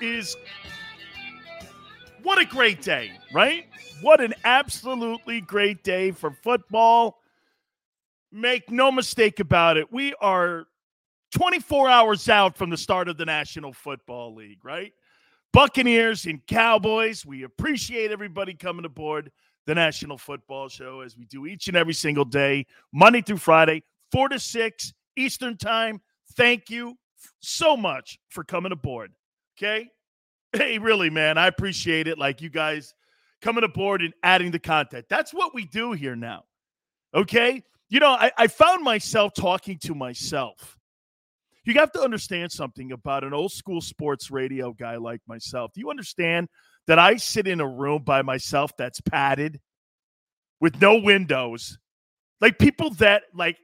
is what a great day, right? What an absolutely great day for football. Make no mistake about it. We are 24 hours out from the start of the National Football League, right? Buccaneers and Cowboys. We appreciate everybody coming aboard the National Football Show as we do each and every single day, Monday through Friday, 4 to 6 Eastern Time. Thank you so much for coming aboard. Okay. Hey, really, man, I appreciate it. Like you guys coming aboard and adding the content. That's what we do here now. Okay. You know, I, I found myself talking to myself. You have to understand something about an old school sports radio guy like myself. Do you understand that I sit in a room by myself that's padded with no windows? Like people that like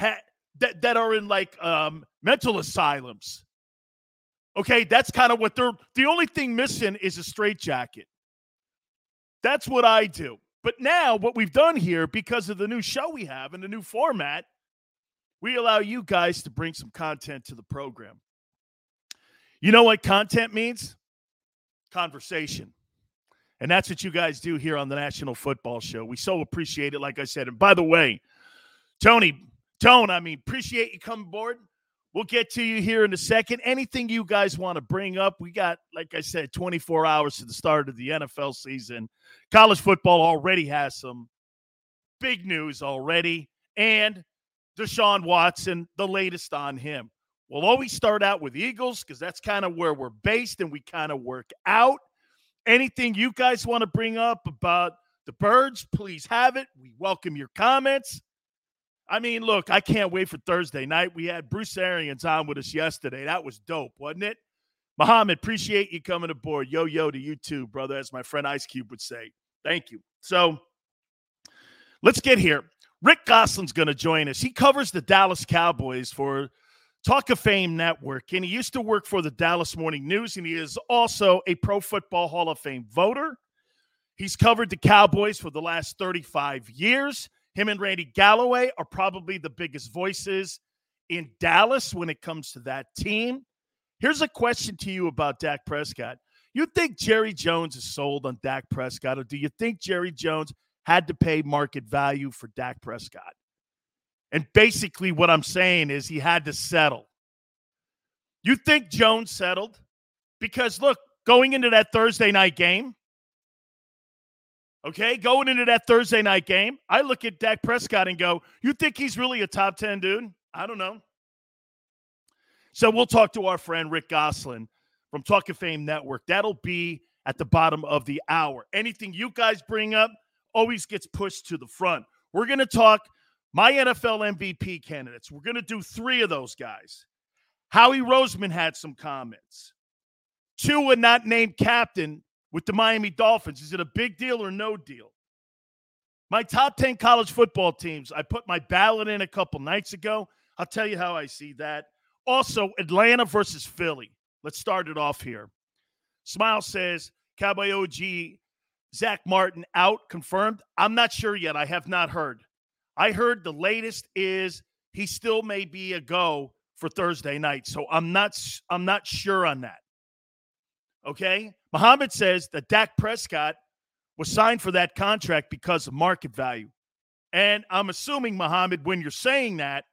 ha- that that are in like um mental asylums Okay, that's kind of what they're the only thing missing is a straitjacket. That's what I do. But now, what we've done here, because of the new show we have and the new format, we allow you guys to bring some content to the program. You know what content means? Conversation. And that's what you guys do here on the National Football Show. We so appreciate it, like I said. And by the way, Tony, Tone, I mean, appreciate you coming aboard. We'll get to you here in a second. Anything you guys want to bring up? We got, like I said, 24 hours to the start of the NFL season. College football already has some big news already. And Deshaun Watson, the latest on him. We'll always start out with Eagles because that's kind of where we're based and we kind of work out. Anything you guys want to bring up about the birds, please have it. We welcome your comments. I mean, look, I can't wait for Thursday night. We had Bruce Arians on with us yesterday. That was dope, wasn't it? Muhammad, appreciate you coming aboard. Yo, yo to you too, brother, as my friend Ice Cube would say. Thank you. So let's get here. Rick Gosselin's going to join us. He covers the Dallas Cowboys for Talk of Fame Network, and he used to work for the Dallas Morning News, and he is also a Pro Football Hall of Fame voter. He's covered the Cowboys for the last 35 years. Him and Randy Galloway are probably the biggest voices in Dallas when it comes to that team. Here's a question to you about Dak Prescott. You think Jerry Jones is sold on Dak Prescott, or do you think Jerry Jones had to pay market value for Dak Prescott? And basically, what I'm saying is he had to settle. You think Jones settled? Because look, going into that Thursday night game, Okay, going into that Thursday night game, I look at Dak Prescott and go, You think he's really a top 10 dude? I don't know. So we'll talk to our friend Rick Gosselin from Talk of Fame Network. That'll be at the bottom of the hour. Anything you guys bring up always gets pushed to the front. We're going to talk my NFL MVP candidates. We're going to do three of those guys. Howie Roseman had some comments. Two Tua not named captain with the Miami Dolphins. Is it a big deal or no deal? My top 10 college football teams, I put my ballot in a couple nights ago. I'll tell you how I see that. Also, Atlanta versus Philly. Let's start it off here. Smile says Cowboy OG Zach Martin out confirmed. I'm not sure yet. I have not heard. I heard the latest is he still may be a go for Thursday night. So I'm not I'm not sure on that. Okay. Muhammad says that Dak Prescott was signed for that contract because of market value. And I'm assuming, Muhammad, when you're saying that,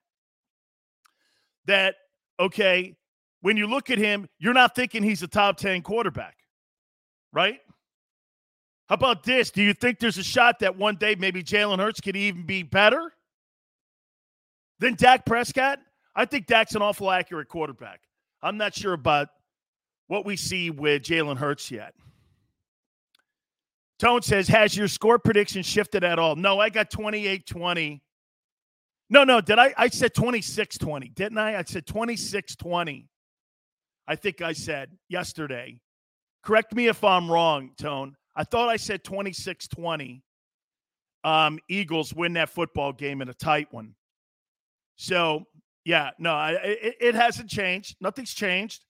that, okay, when you look at him, you're not thinking he's a top 10 quarterback, right? How about this? Do you think there's a shot that one day maybe Jalen Hurts could even be better than Dak Prescott? I think Dak's an awful accurate quarterback. I'm not sure about what we see with Jalen Hurts yet. Tone says, Has your score prediction shifted at all? No, I got 28 20. No, no, did I? I said 26 20, didn't I? I said 26 20. I think I said yesterday. Correct me if I'm wrong, Tone. I thought I said 26 20. Um, Eagles win that football game in a tight one. So, yeah, no, I, it, it hasn't changed. Nothing's changed.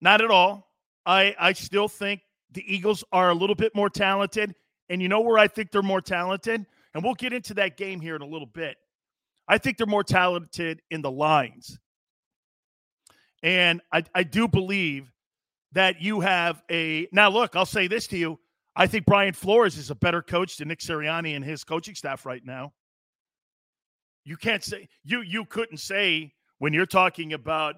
Not at all. I, I still think the Eagles are a little bit more talented. And you know where I think they're more talented? And we'll get into that game here in a little bit. I think they're more talented in the lines. And I, I do believe that you have a. Now, look, I'll say this to you. I think Brian Flores is a better coach than Nick Sirianni and his coaching staff right now. You can't say you you couldn't say when you're talking about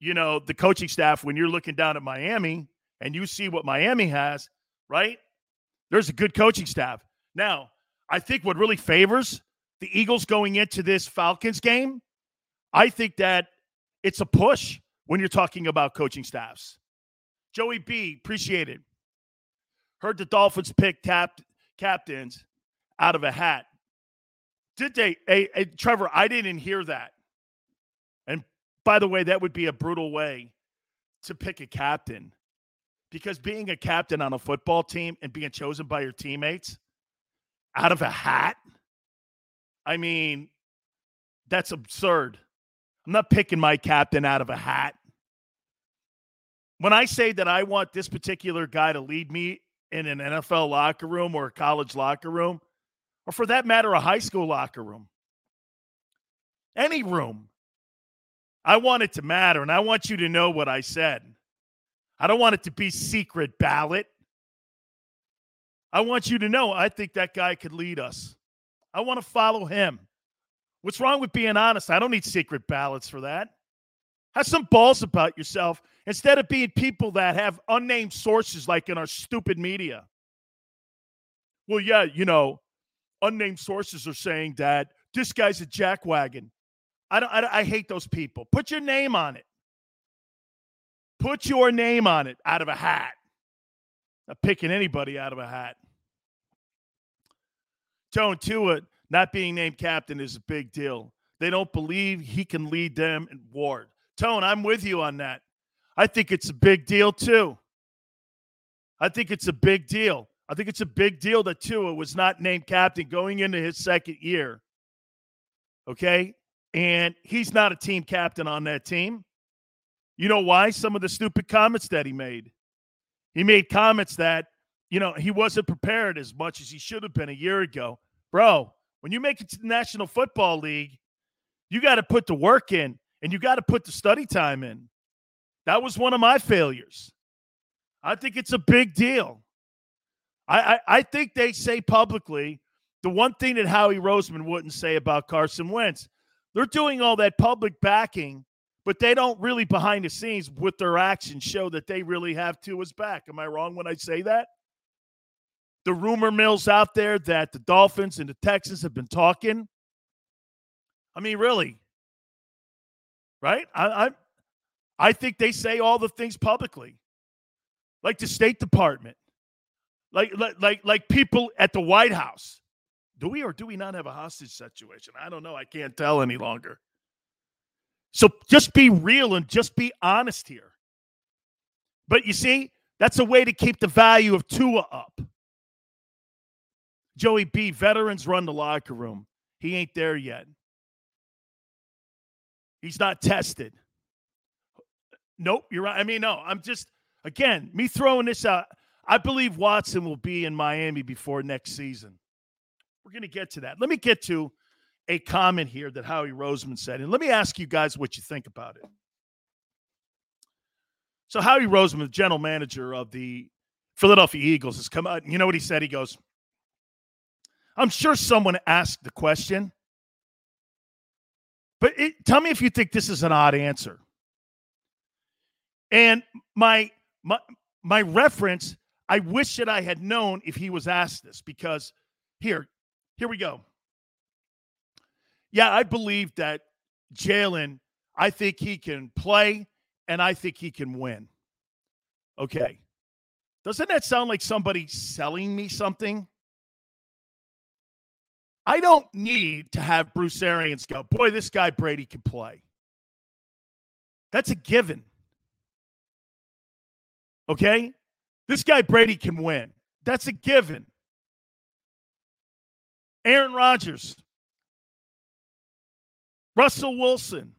you know the coaching staff when you're looking down at Miami and you see what Miami has, right? There's a good coaching staff. Now, I think what really favors the Eagles going into this Falcons game, I think that it's a push when you're talking about coaching staffs. Joey B, appreciate it. Heard the Dolphins pick cap- captains out of a hat. Did they? Hey, hey, Trevor, I didn't hear that. By the way, that would be a brutal way to pick a captain because being a captain on a football team and being chosen by your teammates out of a hat, I mean, that's absurd. I'm not picking my captain out of a hat. When I say that I want this particular guy to lead me in an NFL locker room or a college locker room, or for that matter, a high school locker room, any room, I want it to matter. And I want you to know what I said. I don't want it to be secret ballot. I want you to know I think that guy could lead us. I want to follow him. What's wrong with being honest? I don't need secret ballots for that. Have some balls about yourself instead of being people that have unnamed sources like in our stupid media. Well, yeah, you know, unnamed sources are saying that this guy's a jackwagon. I don't I, I hate those people. Put your name on it. Put your name on it out of a hat. Not picking anybody out of a hat. Tone Tua not being named captain is a big deal. They don't believe he can lead them in Ward. Tone, I'm with you on that. I think it's a big deal too. I think it's a big deal. I think it's a big deal that Tua was not named captain going into his second year. Okay? And he's not a team captain on that team. You know why? Some of the stupid comments that he made. He made comments that, you know, he wasn't prepared as much as he should have been a year ago. Bro, when you make it to the National Football League, you got to put the work in and you got to put the study time in. That was one of my failures. I think it's a big deal. I, I, I think they say publicly the one thing that Howie Roseman wouldn't say about Carson Wentz. They're doing all that public backing but they don't really behind the scenes with their actions show that they really have Tua's back. Am I wrong when I say that? The rumor mills out there that the Dolphins and the Texans have been talking. I mean, really, right? I, I, I think they say all the things publicly, like the State Department, like, like, like, like people at the White House. Do we or do we not have a hostage situation? I don't know. I can't tell any longer. So just be real and just be honest here. But you see, that's a way to keep the value of Tua up. Joey B, veterans run the locker room. He ain't there yet. He's not tested. Nope, you're right. I mean, no, I'm just, again, me throwing this out. I believe Watson will be in Miami before next season. We're going to get to that. Let me get to a comment here that Howie Roseman said. And let me ask you guys what you think about it. So, Howie Roseman, the general manager of the Philadelphia Eagles, has come out. You know what he said? He goes, I'm sure someone asked the question, but it, tell me if you think this is an odd answer. And my my my reference, I wish that I had known if he was asked this because here, here we go. Yeah, I believe that Jalen, I think he can play and I think he can win. Okay. Doesn't that sound like somebody selling me something? I don't need to have Bruce Arians go, boy, this guy Brady can play. That's a given. Okay? This guy Brady can win. That's a given. Aaron Rodgers, Russell Wilson.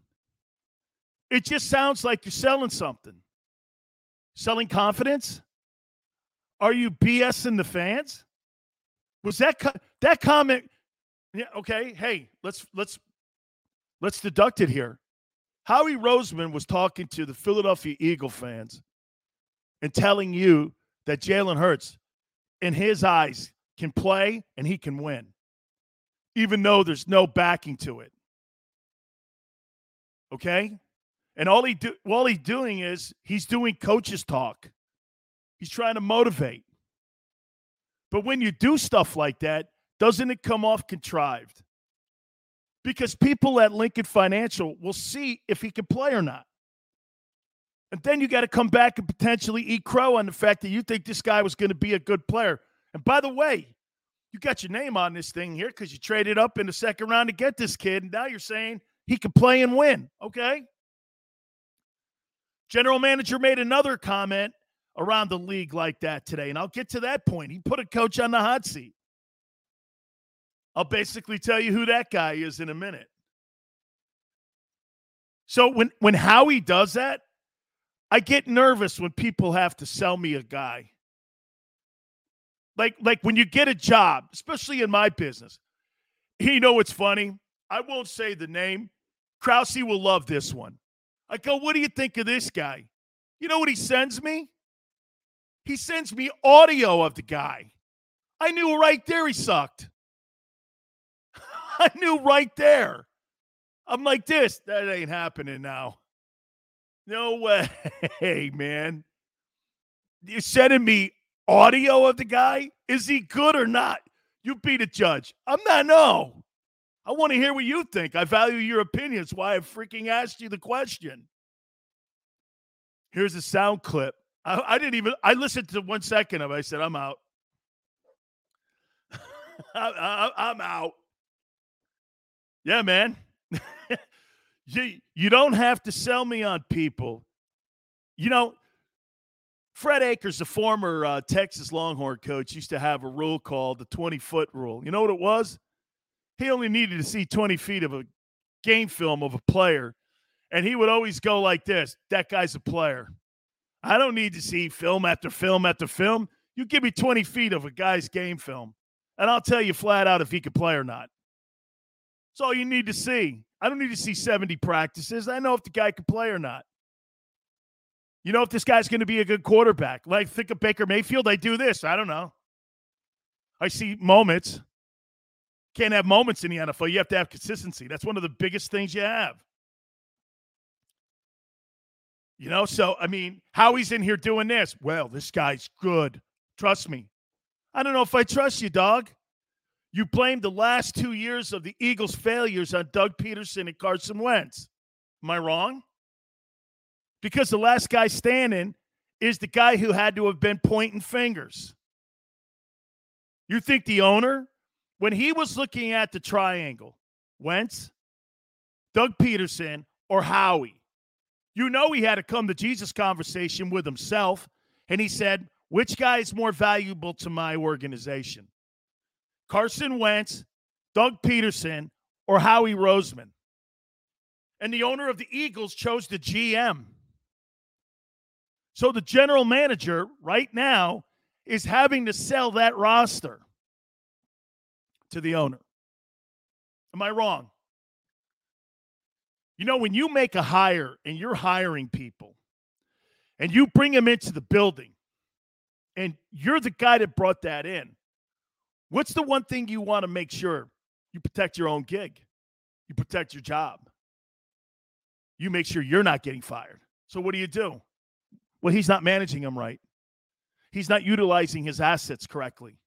It just sounds like you're selling something. Selling confidence? Are you BSing the fans? Was that co- that comment? Yeah, okay. Hey, let's let's let's deduct it here. Howie Roseman was talking to the Philadelphia Eagle fans and telling you that Jalen Hurts, in his eyes, can play and he can win, even though there's no backing to it. Okay? And all he do all he's doing is he's doing coaches talk. He's trying to motivate. But when you do stuff like that, doesn't it come off contrived? Because people at Lincoln Financial will see if he can play or not. And then you got to come back and potentially eat crow on the fact that you think this guy was going to be a good player. And by the way, you got your name on this thing here because you traded up in the second round to get this kid. And now you're saying he can play and win. Okay. General manager made another comment around the league like that today. And I'll get to that point. He put a coach on the hot seat. I'll basically tell you who that guy is in a minute. So when when Howie does that, I get nervous when people have to sell me a guy. Like like when you get a job, especially in my business. You know what's funny? I won't say the name. Krause will love this one. I go, what do you think of this guy? You know what he sends me? He sends me audio of the guy. I knew right there he sucked. I knew right there. I'm like this. That ain't happening now. No way, man. You're sending me audio of the guy? Is he good or not? You be the judge. I'm not, no. I want to hear what you think. I value your opinion. That's why I freaking asked you the question. Here's a sound clip. I, I didn't even, I listened to one second of it. I said, I'm out. I, am out. Yeah, man. you, you don't have to sell me on people. You know, Fred Akers, the former uh, Texas Longhorn coach, used to have a rule called the 20 foot rule. You know what it was? He only needed to see 20 feet of a game film of a player, and he would always go like this That guy's a player. I don't need to see film after film after film. You give me 20 feet of a guy's game film, and I'll tell you flat out if he can play or not. That's all you need to see. I don't need to see 70 practices. I know if the guy can play or not. You know if this guy's going to be a good quarterback. Like think of Baker Mayfield. I do this. I don't know. I see moments. Can't have moments in the NFL. You have to have consistency. That's one of the biggest things you have. You know, so I mean, how he's in here doing this. Well, this guy's good. Trust me. I don't know if I trust you, dog. You blame the last two years of the Eagles' failures on Doug Pederson and Carson Wentz. Am I wrong? Because the last guy standing is the guy who had to have been pointing fingers. You think the owner, when he was looking at the triangle, Wentz, Doug Pederson, or Howie, you know he had a come to Jesus conversation with himself, and he said, which guy is more valuable to my organization? Carson Wentz, Doug Pederson, or Howie Roseman. And the owner of the Eagles chose the GM. So the general manager right now is having to sell that roster to the owner. Am I wrong? You know, when you make a hire and you're hiring people and you bring them into the building and you're the guy that brought that in, What's the one thing you want to make sure you protect your own gig? You protect your job. You make sure you're not getting fired. So what do you do? Well, he's not managing them right. He's not utilizing his assets correctly.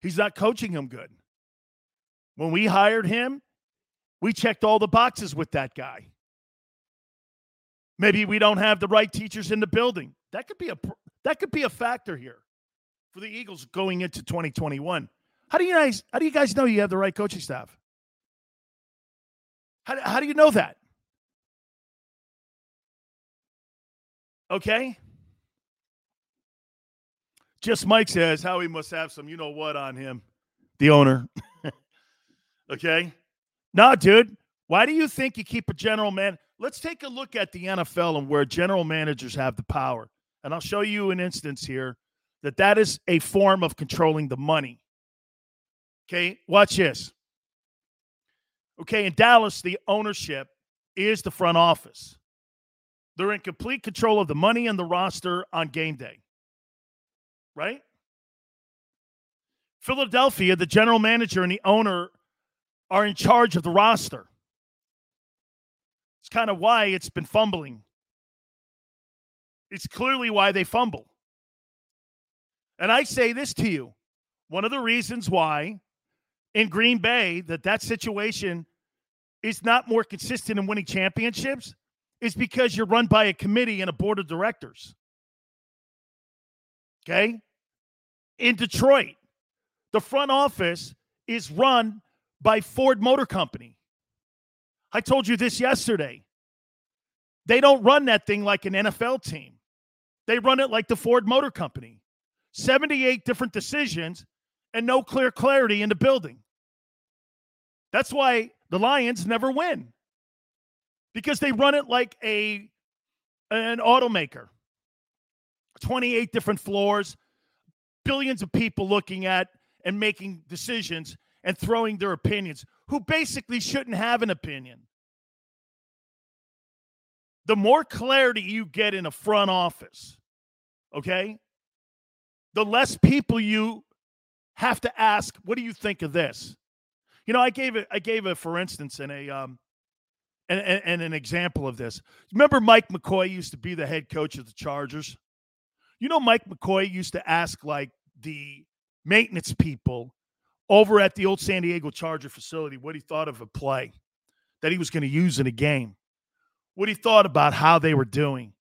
He's not coaching them good. When we hired him, we checked all the boxes with that guy. Maybe we don't have the right teachers in the building. That could be a that could be a factor here for the Eagles going into 2021. How do you guys how do you guys know you have the right coaching staff? How, how do you know that? Okay. Just Mike says how he must have some you know what on him, the owner. okay. Nah, dude. Why do you think you keep a general man? Let's take a look at the NFL and where general managers have the power. And I'll show you an instance here that that is a form of controlling the money. Okay, watch this. Okay, in Dallas, the ownership is the front office. They're in complete control of the money and the roster on game day. Right? Philadelphia, the general manager and the owner are in charge of the roster. It's kind of why it's been fumbling. It's clearly why they fumble. And I say this to you one of the reasons why in Green Bay that that situation is not more consistent in winning championships is because you're run by a committee and a board of directors. Okay? In Detroit, the front office is run by Ford Motor Company. I told you this yesterday. They don't run that thing like an NFL team. They run it like the Ford Motor Company. 78 different decisions and no clear clarity in the building. That's why the Lions never win. Because they run it like a an automaker. 28 different floors, billions of people looking at and making decisions and throwing their opinions who basically shouldn't have an opinion. The more clarity you get in a front office, okay, the less people you have to ask, what do you think of this? You know, I gave it, I gave it, for instance, in a, um, and, and, and an example of this. Remember, Mike McCoy used to be the head coach of the Chargers. You know, Mike McCoy used to ask like the maintenance people over at the old San Diego Charger facility what he thought of a play that he was going to use in a game, what he thought about how they were doing.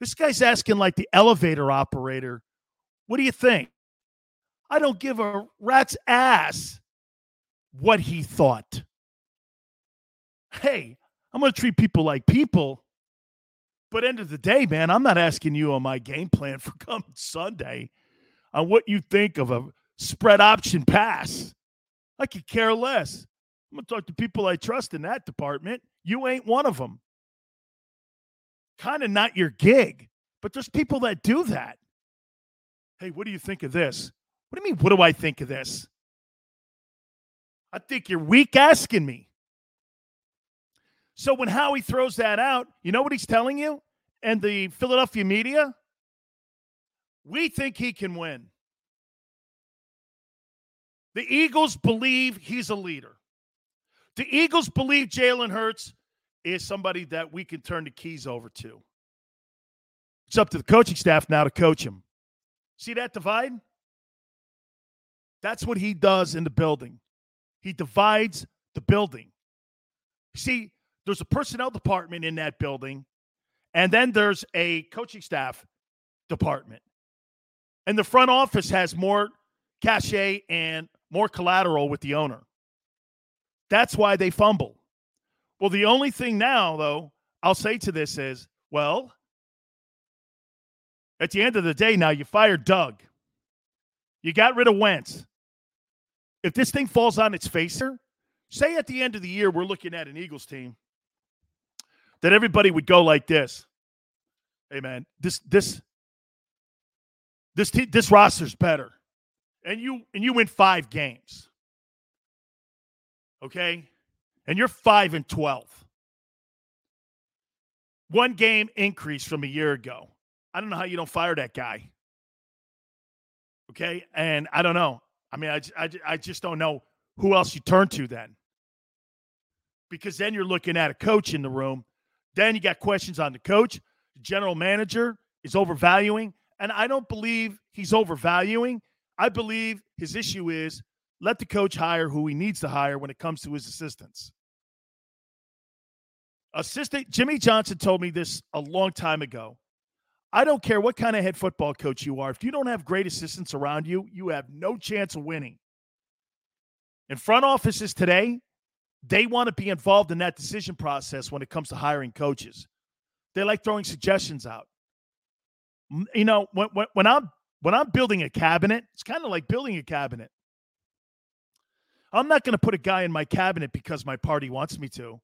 This guy's asking like the elevator operator, what do you think? I don't give a rat's ass what he thought. Hey, I'm going to treat people like people. But end of the day, man, I'm not asking you on my game plan for come Sunday on what you think of a spread option pass. I could care less. I'm going to talk to people I trust in that department. You ain't one of them. Kind of not your gig, but there's people that do that. Hey, what do you think of this? What do you mean, what do I think of this? I think you're weak asking me. So when Howie throws that out, you know what he's telling you? And the Philadelphia media? We think he can win. The Eagles believe he's a leader. The Eagles believe Jalen Hurts is somebody that we can turn the keys over to. It's up to the coaching staff now to coach him. See that divide? That's what he does in the building. He divides the building. See, there's a personnel department in that building, and then there's a coaching staff department. And the front office has more cachet and more collateral with the owner. That's why they fumble. Well, the only thing now, though, I'll say to this is, well, at the end of the day, now you fired Doug. You got rid of Wentz. If this thing falls on its face here, say at the end of the year, we're looking at an Eagles team that everybody would go like this. Hey man, this this this te- this roster's better and you and you win five games. Okay? And you're 5 and 12. One game increase from a year ago. I don't know how you don't fire that guy. Okay? And I don't know. I mean, I, I, I just don't know who else you turn to then. Because then you're looking at a coach in the room. Then you got questions on the coach. The general manager is overvaluing, and I don't believe he's overvaluing. I believe his issue is let the coach hire who he needs to hire when it comes to his assistants. Assistant Jimmy Johnson told me this a long time ago. I don't care what kind of head football coach you are. If you don't have great assistants around you, you have no chance of winning. In front offices today, they want to be involved in that decision process when it comes to hiring coaches. They like throwing suggestions out. You know, when, when, when I'm when I'm building a cabinet, it's kind of like building a cabinet. I'm not going to put a guy in my cabinet because my party wants me to.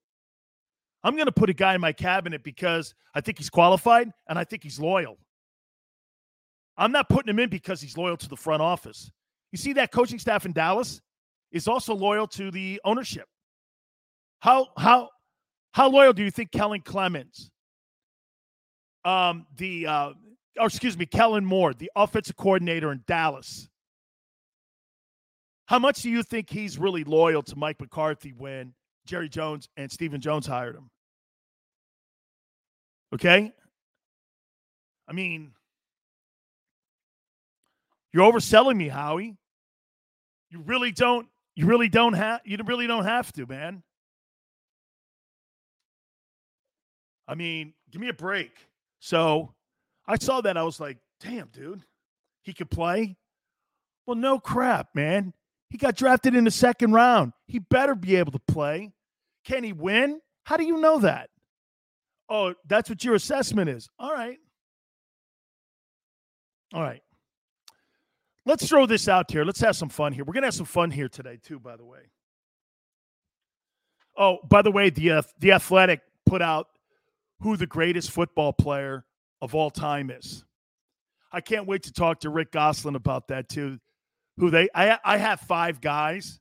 I'm going to put a guy in my cabinet because I think he's qualified and I think he's loyal. I'm not putting him in because he's loyal to the front office. You see that coaching staff in Dallas is also loyal to the ownership. How how how loyal do you think Kellen Clemens, um, the uh, or excuse me, Kellen Moore, the offensive coordinator in Dallas, how much do you think he's really loyal to Mike McCarthy when Jerry Jones and Stephen Jones hired him? Okay? I mean, you're overselling me, Howie. You really don't you really don't have you really don't have to, man. I mean, give me a break. So I saw that. I was like, damn, dude, he could play. Well, no crap, man. He got drafted in the second round. He better be able to play. Can he win? How do you know that? Oh, that's what your assessment is. All right. All right. Let's throw this out here. Let's have some fun here. We're going to have some fun here today, too, by the way. Oh, by the way, the, uh, the Athletic put out who the greatest football player of all time is. I can't wait to talk to Rick Gosselin about that too. Who they I I have five guys,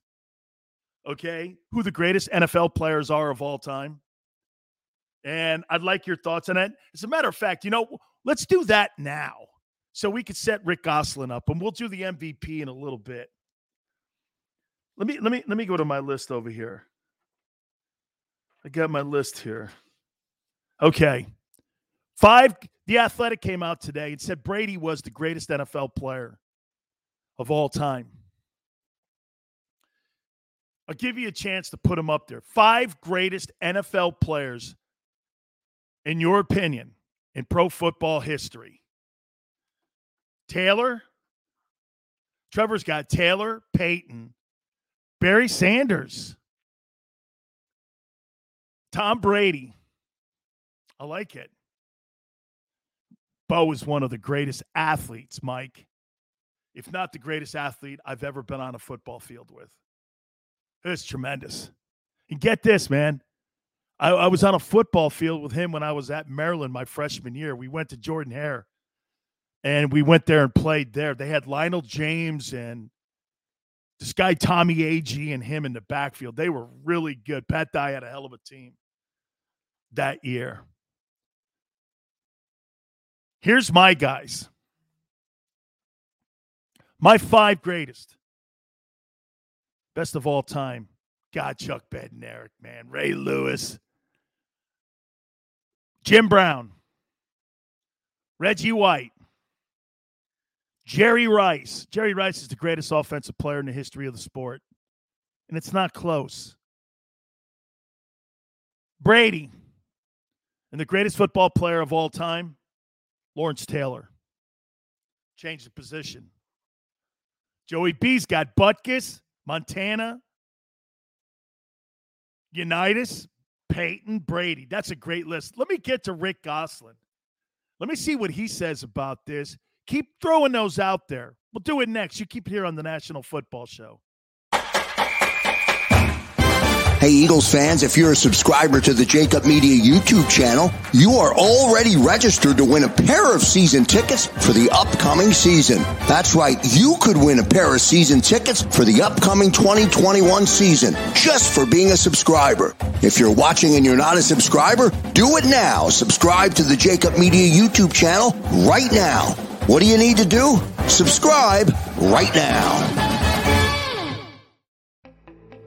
okay, who the greatest NFL players are of all time. And I'd like your thoughts on it. As a matter of fact, you know, let's do that now. So we could set Rick Gosselin up and we'll do the MVP in a little bit. Let me let me let me go to my list over here. I got my list here. Okay. Five, the Athletic came out today and said Brady was the greatest NFL player of all time. I'll give you a chance to put him up there. Five greatest NFL players, in your opinion, in pro football history. Taylor, Trevor's got Taylor, Peyton, Barry Sanders, Tom Brady, I like it. Bo is one of the greatest athletes, Mike, if not the greatest athlete I've ever been on a football field with. It's tremendous. And get this, man. I, I, was on a football field with him when I was at Maryland my freshman year. We went to Jordan Hare and we went there and played there. They had Lionel James and this guy Tommy Agee and him in the backfield. They were really good. Pat Dye had a hell of a team that year. Here's my guys. My five greatest. Best of all time. God, Chuck Bednarik, man. Ray Lewis. Jim Brown. Reggie White. Jerry Rice. Jerry Rice is the greatest offensive player in the history of the sport. And it's not close. Brady. And the greatest football player of all time, Lawrence Taylor. Changed the position. Joey B's got Butkus, Montana, Unitas, Peyton, Brady. That's a great list. Let me get to Rick Gosselin. Let me see what he says about this. Keep throwing those out there. We'll do it next. You keep it here on the National Football Show. Hey, Eagles fans, if you're a subscriber to the JAKIB Media YouTube channel, you are already registered to win a pair of season tickets for the upcoming season. That's right, you could win a pair of season tickets for the upcoming 2021 season just for being a subscriber. If you're watching and you're not a subscriber, do it now. Subscribe to the JAKIB Media YouTube channel right now. What do you need to do? Subscribe right now.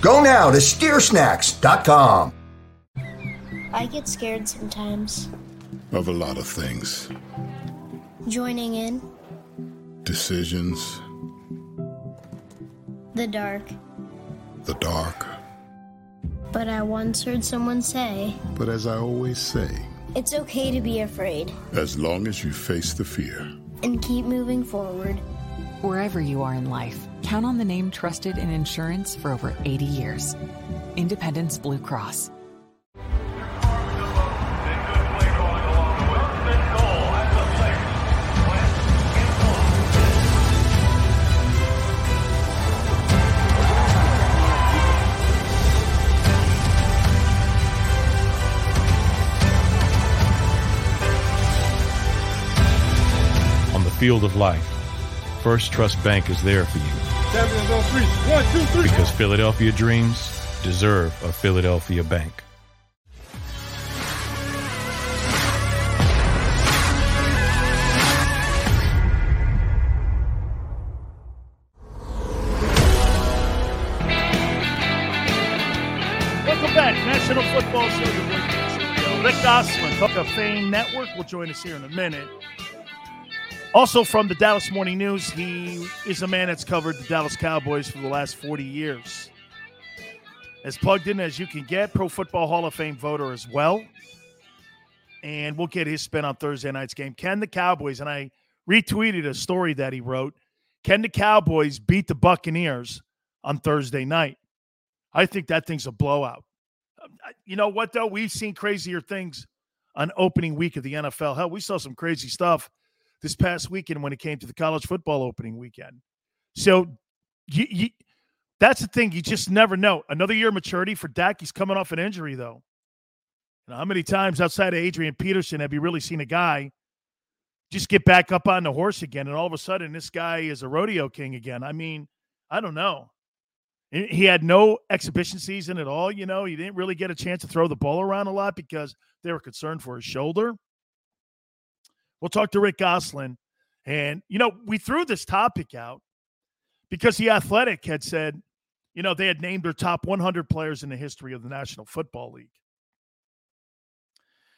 Go now to steersnacks.com. I get scared sometimes. Of a lot of things. Joining in. Decisions. The dark. The dark. But I once heard someone say. But as I always say. It's okay to be afraid. As long as you face the fear. And keep moving forward. Wherever you are in life, count on the name trusted in insurance for over 80 years. Independence Blue Cross. On the field of life, First Trust Bank is there for you. On three. One, two, three. Because Philadelphia dreams deserve a Philadelphia bank. Welcome back. National Football Show. Rick Gosselin, Talk of Fame Network, will join us here in a minute. Also from the Dallas Morning News, he is a man that's covered the Dallas Cowboys for the last 40 years. As plugged in as you can get, Pro Football Hall of Fame voter as well. And we'll get his spin on Thursday night's game. Can the Cowboys, and I retweeted a story that he wrote, can the Cowboys beat the Buccaneers on Thursday night? I think that thing's a blowout. You know what, though? We've seen crazier things on opening week of the NFL. Hell, we saw some crazy stuff this past weekend when it came to the college football opening weekend. So you, you, that's the thing. You just never know. Another year of maturity for Dak. He's coming off an injury, though. Know, how many times outside of Adrian Peterson have you really seen a guy just get back up on the horse again, and all of a sudden this guy is a rodeo king again? I mean, I don't know. He had no exhibition season at all. You know, he didn't really get a chance to throw the ball around a lot because they were concerned for his shoulder. We'll talk to Rick Gosselin. And, you know, we threw this topic out because the Athletic had said, you know, they had named their top 100 players in the history of the National Football League.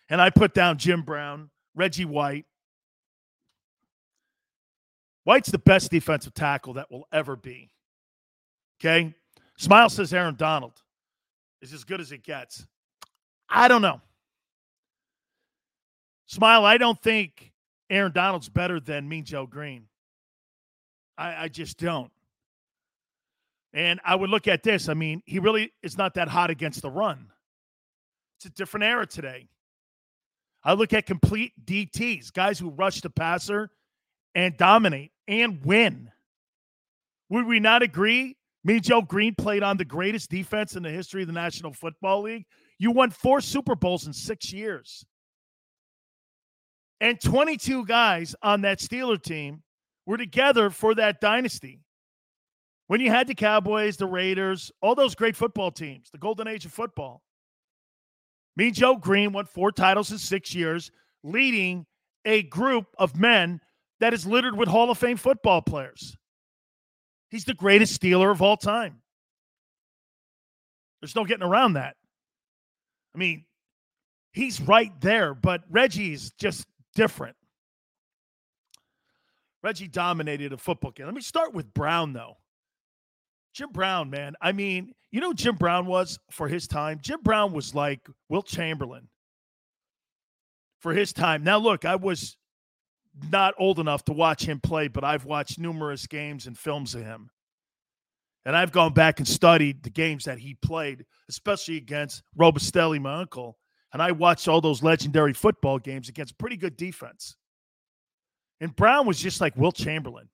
And I put down Jim Brown, Reggie White. White's the best defensive tackle that will ever be. Okay. Smile says Aaron Donald is as good as it gets. I don't know. Smile, I don't think Aaron Donald's better than Mean Joe Green. I, I just don't. And I would look at this. I mean, he really is not that hot against the run. It's a different era today. I look at complete DTs, guys who rush the passer and dominate and win. Would we not agree? Mean Joe Green played on the greatest defense in the history of the National Football League. You won four Super Bowls in six years. And 22 guys on that Steeler team were together for that dynasty. When you had the Cowboys, the Raiders, all those great football teams, the golden age of football. Mean Joe Green won four titles in six years, leading a group of men that is littered with Hall of Fame football players. He's the greatest Steeler of all time. There's no getting around that. I mean, he's right there, but Reggie's just different. Reggie dominated a football game. Let me start with Brown, though. Jim Brown, man. I mean, you know Jim Brown was for his time? Jim Brown was like Wilt Chamberlain for his time. Now, look, I was not old enough to watch him play, but I've watched numerous games and films of him. And I've gone back and studied the games that he played, especially against Robustelli, my uncle. And I watched all those legendary football games against pretty good defense. And Brown was just like Wilt Chamberlain.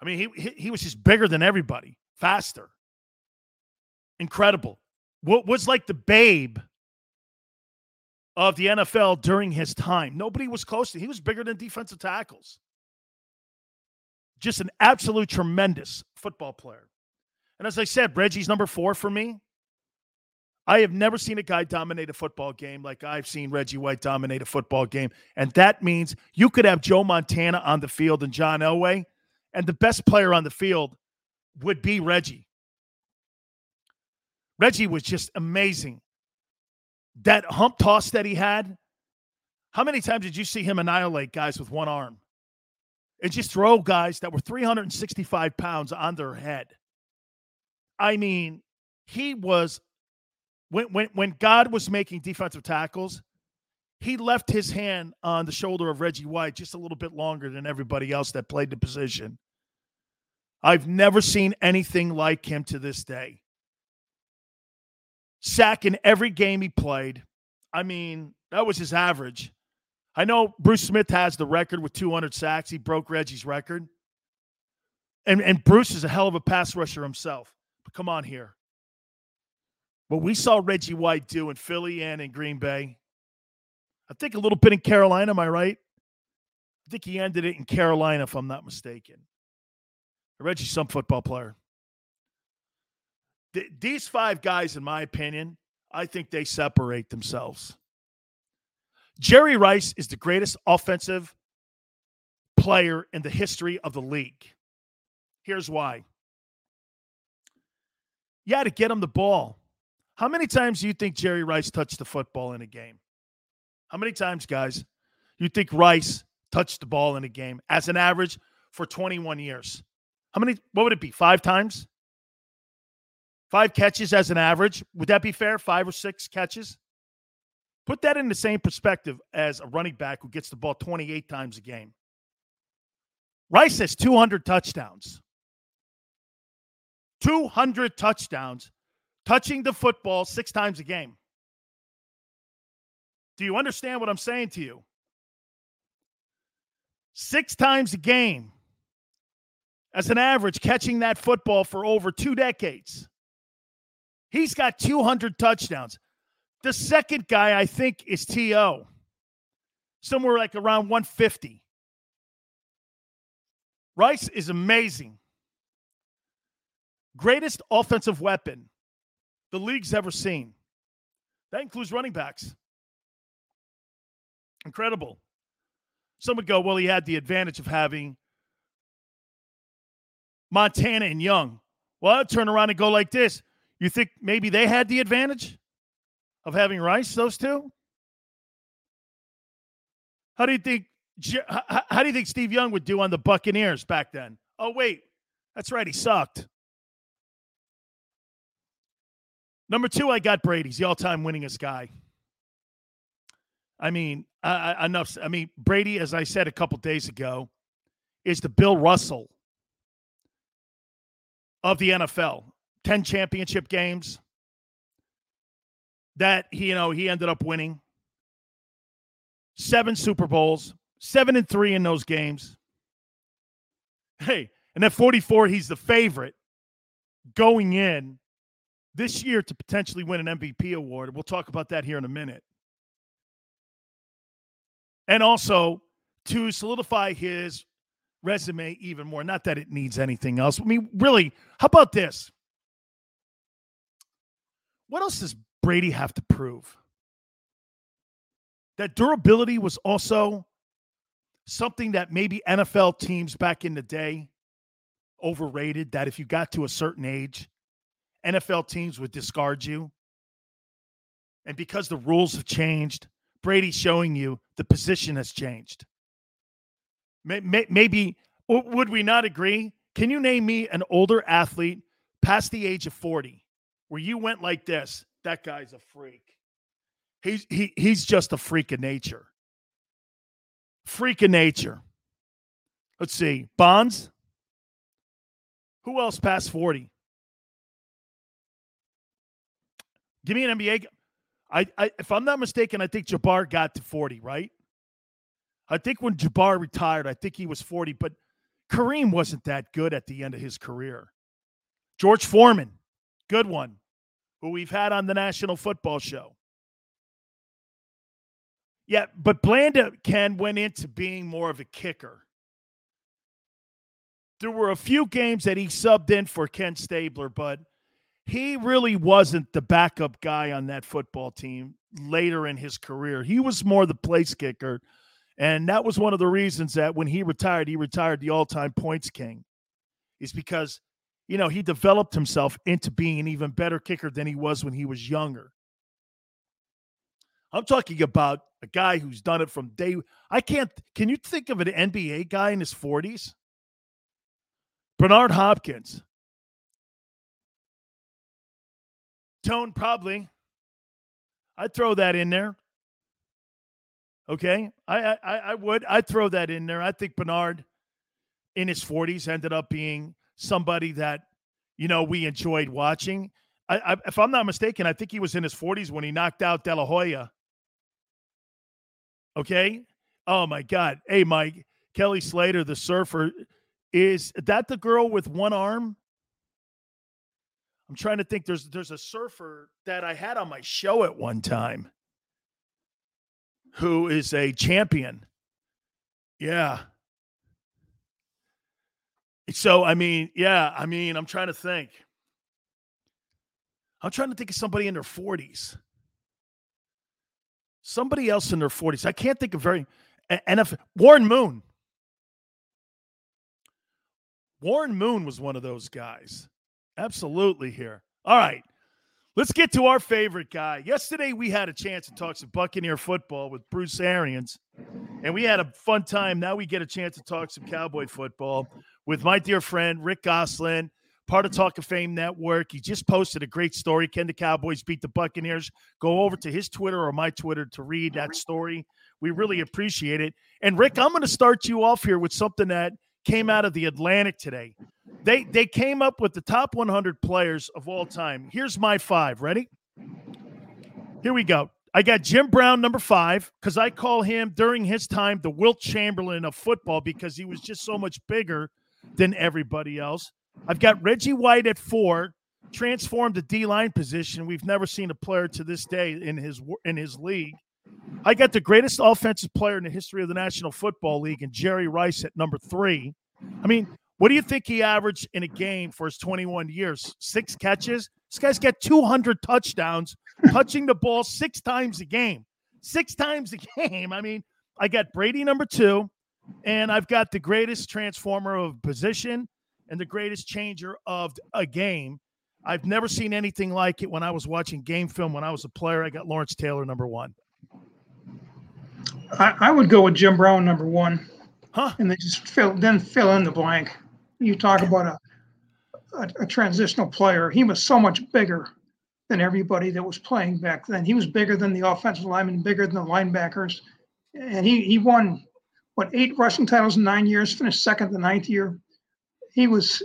I mean, he, he, he was just bigger than everybody, faster, incredible. What was like the babe of the NFL during his time. Nobody was close to. He was bigger than defensive tackles. Just an absolute tremendous football player. And as I said, Reggie's number four for me. I have never seen a guy dominate a football game like I've seen Reggie White dominate a football game. And that means you could have Joe Montana on the field and John Elway, and the best player on the field would be Reggie. Reggie was just amazing. That hump toss that he had, how many times did you see him annihilate guys with one arm? And just throw guys that were 365 pounds on their head. I mean, he was when when when God was making defensive tackles, he left his hand on the shoulder of Reggie White just a little bit longer than everybody else that played the position. I've never seen anything like him to this day. Sack in every game he played. I mean, that was his average. I know Bruce Smith has the record with 200 sacks. He broke Reggie's record. And, and Bruce is a hell of a pass rusher himself. But come on here. What we saw Reggie White do in Philly and in Green Bay, I think a little bit in Carolina, am I right? I think he ended it in Carolina, if I'm not mistaken. Reggie's some football player. Th- these five guys, in my opinion, I think they separate themselves. Jerry Rice is the greatest offensive player in the history of the league. Here's why. You had to get him the ball. How many times do you think Jerry Rice touched the football in a game? How many times, guys, you think Rice touched the ball in a game as an average for 21 years? How many, what would it be? Five times? Five catches as an average. Would that be fair? Five or six catches? Put that in the same perspective as a running back who gets the ball 28 times a game. Rice has 200 touchdowns. 200 touchdowns, touching the football six times a game. Do you understand what I'm saying to you? Six times a game as an average, catching that football for over two decades. He's got 200 touchdowns. The second guy, I think, is T.O., somewhere like around 150. Rice is amazing. Greatest offensive weapon the league's ever seen. That includes running backs. Incredible. Some would go, well, he had the advantage of having Montana and Young. Well, I'd turn around and go like this. You think maybe they had the advantage of having Rice, those two? How do you think how do you think Steve Young would do on the Buccaneers back then? Oh wait, that's right, he sucked. Number two, I got Brady's the all-time winningest guy. I mean, I, enough. I mean, Brady, as I said a couple days ago, is the Bill Russell of the NFL. 10 championship games that he, you know, he ended up winning. Seven Super Bowls, seven and three in those games. Hey, and at 44, he's the favorite going in this year to potentially win an MVP award. We'll talk about that here in a minute. And also to solidify his resume even more. Not that it needs anything else. I mean, really, how about this? What else does Brady have to prove? That durability was also something that maybe NFL teams back in the day overrated that if you got to a certain age, NFL teams would discard you. And because the rules have changed, Brady's showing you the position has changed. Maybe, would we not agree? Can you name me an older athlete past the age of 40 where you went like this? That guy's a freak. He's, he, he's just a freak of nature. Freak of nature. Let's see. Bonds. Who else past 40? Give me an NBA. I, I, if I'm not mistaken, I think Jabbar got to 40, right? I think when Jabbar retired, I think he was 40, but Kareem wasn't that good at the end of his career. George Foreman, good one, who we've had on the National Football Show. Yeah, but Blanda Ken went into being more of a kicker. There were a few games that he subbed in for Ken Stabler, but he really wasn't the backup guy on that football team later in his career. He was more the place kicker. And that was one of the reasons that when he retired, he retired the all time points king, is because, you know, he developed himself into being an even better kicker than he was when he was younger. I'm talking about a guy who's done it from day. I can't. Can you think of an NBA guy in his 40s? Bernard Hopkins. Tone, probably. I'd throw that in there. Okay, I, I I would. I'd throw that in there. I think Bernard, in his 40s, ended up being somebody that you know we enjoyed watching. I, I, if I'm not mistaken, I think he was in his 40s when he knocked out De La Hoya Okay. Oh my God. Hey, Mike, Kelly Slater, the surfer, is that the girl with one arm? I'm trying to think. There's there's a surfer that I had on my show at one time who is a champion. Yeah. So I mean, yeah, I mean, I'm trying to think. I'm trying to think of somebody in their 40s somebody else in their 40s. I can't think of very NFL Warren Moon. Warren Moon was one of those guys. Absolutely here. All right. Let's get to our favorite guy. Yesterday we had a chance to talk some Buccaneer football with Bruce Arians, and we had a fun time. Now we get a chance to talk some Cowboy football with my dear friend Rick Gosselin, part of Talk of Fame Network. He just posted a great story. Can the Cowboys beat the Buccaneers? Go over to his Twitter or my Twitter to read that story. We really appreciate it. And Rick, I'm going to start you off here with something that came out of the Atlantic today. They they came up with the top 100 players of all time. Here's my five. Ready? Here we go. I got Jim Brown, number five, because I call him during his time the Wilt Chamberlain of football because he was just so much bigger than everybody else. I've got Reggie White at four, transformed the D line position. We've never seen a player to this day in his in his league. I got the greatest offensive player in the history of the National Football League, and Jerry Rice at number three. I mean, what do you think he averaged in a game for his 21 years? Six catches. This guy's got 200 touchdowns, touching the ball six times a game. Six times a game. I mean, I got Brady number two, and I've got the greatest transformer of position and the greatest changer of a game. I've never seen anything like it when I was watching game film when I was a player. I got Lawrence Taylor number one. I, I would go with Jim Brown number one. Huh? And they just fill then fill in the blank. You talk about a, a, a transitional player. He was so much bigger than everybody that was playing back then. He was bigger than the offensive linemen, bigger than the linebackers, and he he won what eight rushing titles in nine years. Finished second the ninth year he was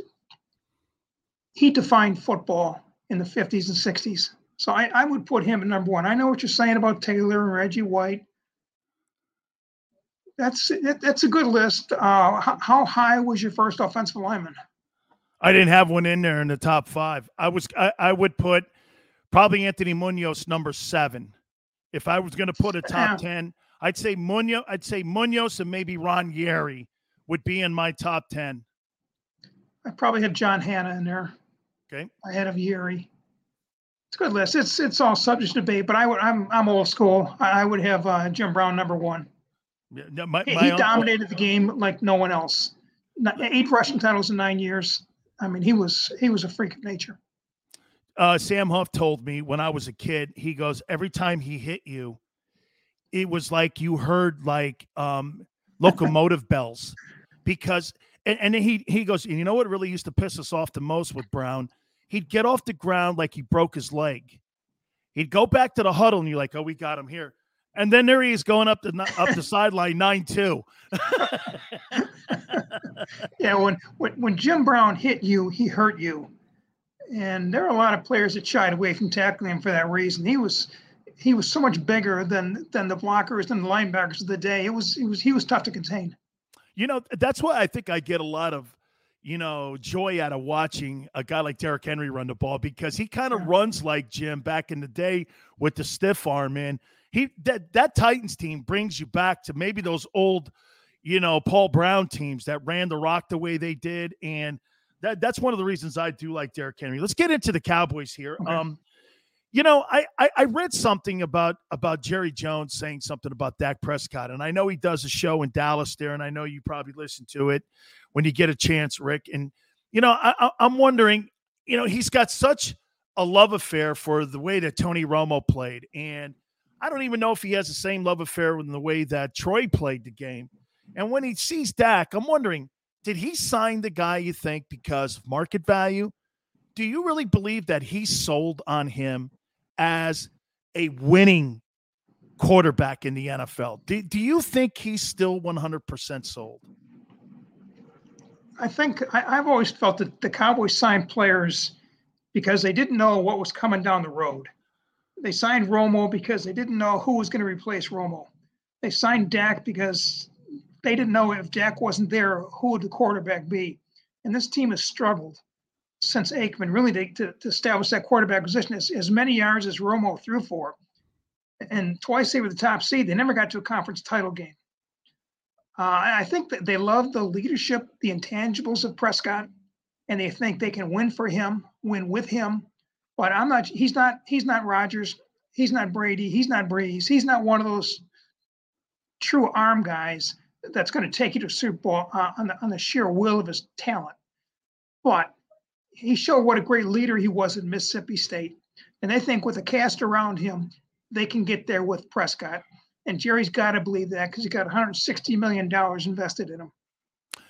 he defined football in the 50s and 60s. So I, I would put him at number one. I know what you're saying about Taylor and Reggie White. That's that, that's a good list. Uh, how, how, high was your first offensive lineman? I didn't have one in there in the top five. I was I, I would put probably Anthony Munoz number seven. If I was going to put a top ten, I'd say Munoz. I'd say Munoz and maybe Ron Yary would be in my top ten. I probably had John Hannah in there. Okay. Ahead of Yary. It's a good list. It's it's all subject to debate, but I would I'm I'm old school. I would have uh, Jim Brown number one. Yeah, my, he, my he uncle- dominated the game like no one else. Not- Eight rushing titles in nine years. I mean, he was he was a freak of nature. uh, Sam Huff told me when I was a kid, he goes, every time he hit you, it was like you heard like um, locomotive bells because, and, and then he, he goes, and you know what really used to piss us off the most with Brown? He'd get off the ground like he broke his leg. He'd go back to the huddle and you're like, oh, we got him here. And then there he is going up the up the sideline nine two. Yeah, when, when when Jim Brown hit you, he hurt you, and there are a lot of players that shied away from tackling him for that reason. He was he was so much bigger than than the blockers and the linebackers of the day. It was it was he was tough to contain. You know, that's why I think I get a lot of, you know, joy out of watching a guy like Derrick Henry run the ball because he kind of runs like Jim back in the day with the stiff arm. And he that that Titans team brings you back to maybe those old, you know, Paul Brown teams that ran the rock the way they did. And that that's one of the reasons I do like Derrick Henry. Let's get into the Cowboys here. Um, you know, I, I I read something about about Jerry Jones saying something about Dak Prescott, and I know he does a show in Dallas there, and I know you probably listen to it when you get a chance, Rick. And you know, I, I, I'm wondering, you know, he's got such a love affair for the way that Tony Romo played, and I don't even know if he has the same love affair with the way that Troy played the game. And when he sees Dak, I'm wondering, did he sign the guy? You think because of market value? Do you really believe that he sold on him as a winning quarterback in the NFL? Do, do you think he's still 100% sold? I think I, I've always felt that the Cowboys signed players because they didn't know what was coming down the road. They signed Romo because they didn't know who was going to replace Romo. They signed Dak because they didn't know if Dak wasn't there, who would the quarterback be? And this team has struggled since Aikman really to, to, to establish that quarterback position as, as many yards as Romo threw for. And twice they were the top seed. They never got to a conference title game. Uh, I think that they love the leadership, the intangibles of Prescott, and they think they can win for him, win with him. But I'm not. He's not. He's not Rodgers. He's not Brady. He's not Brees. He's not one of those true arm guys that's going to take you to Super Bowl uh, on the on the sheer will of his talent. But he showed what a great leader he was at Mississippi State, and they think with a cast around him, they can get there with Prescott. And Jerry's got to believe that because he got 160 million dollars invested in him.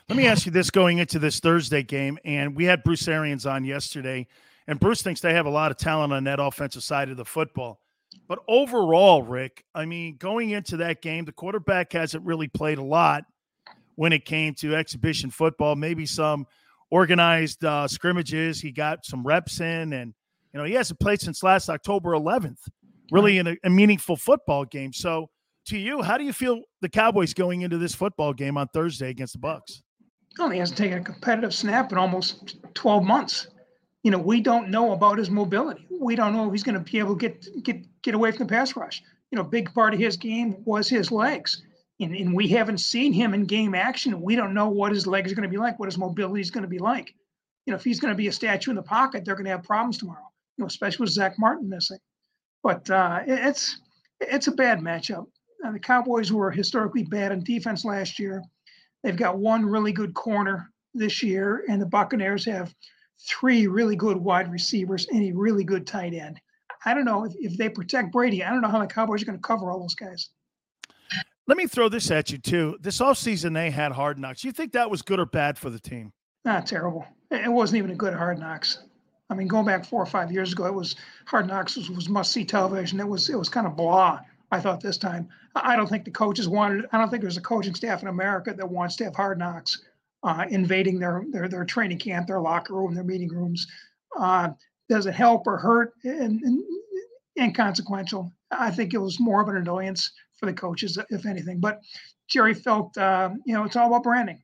Let me ask you this going into this Thursday game, and we had Bruce Arians on yesterday, and Bruce thinks they have a lot of talent on that offensive side of the football. But overall, Rick, I mean, going into that game, the quarterback hasn't really played a lot when it came to exhibition football, maybe some organized uh, scrimmages. He got some reps in, and, you know, he hasn't played since last October 11th, really in a, a meaningful football game. So, to you, how do you feel the Cowboys going into this football game on Thursday against the Bucks? Well, he hasn't taken a competitive snap in almost 12 months. You know, we don't know about his mobility. We don't know if he's going to be able to get get get away from the pass rush. You know, big part of his game was his legs, and, and we haven't seen him in game action. We don't know what his legs are going to be like, what his mobility is going to be like. You know, if he's going to be a statue in the pocket, they're going to have problems tomorrow. You know, especially with Zach Martin missing. But uh, it- it's it's a bad matchup. Uh, the Cowboys were historically bad in defense last year. They've got one really good corner this year, and the Buccaneers have three really good wide receivers and a really good tight end. I don't know if, if they protect Brady. I don't know how the Cowboys are going to cover all those guys. Let me throw this at you, too. This offseason, they had hard knocks. You think that was good or bad for the team? Not terrible. It wasn't even a good Hard Knocks. I mean, going back four or five years ago, it was Hard Knocks was, was must see television. It was it was kind of blah. I thought this time. I I don't think the coaches wanted. I don't think there's a coaching staff in America that wants to have Hard Knocks uh, invading their their their training camp, their locker room, their meeting rooms. Uh, does it help or hurt? And, and inconsequential. I think it was more of an annoyance for the coaches, if anything. But Jerry felt, uh, you know, it's all about branding.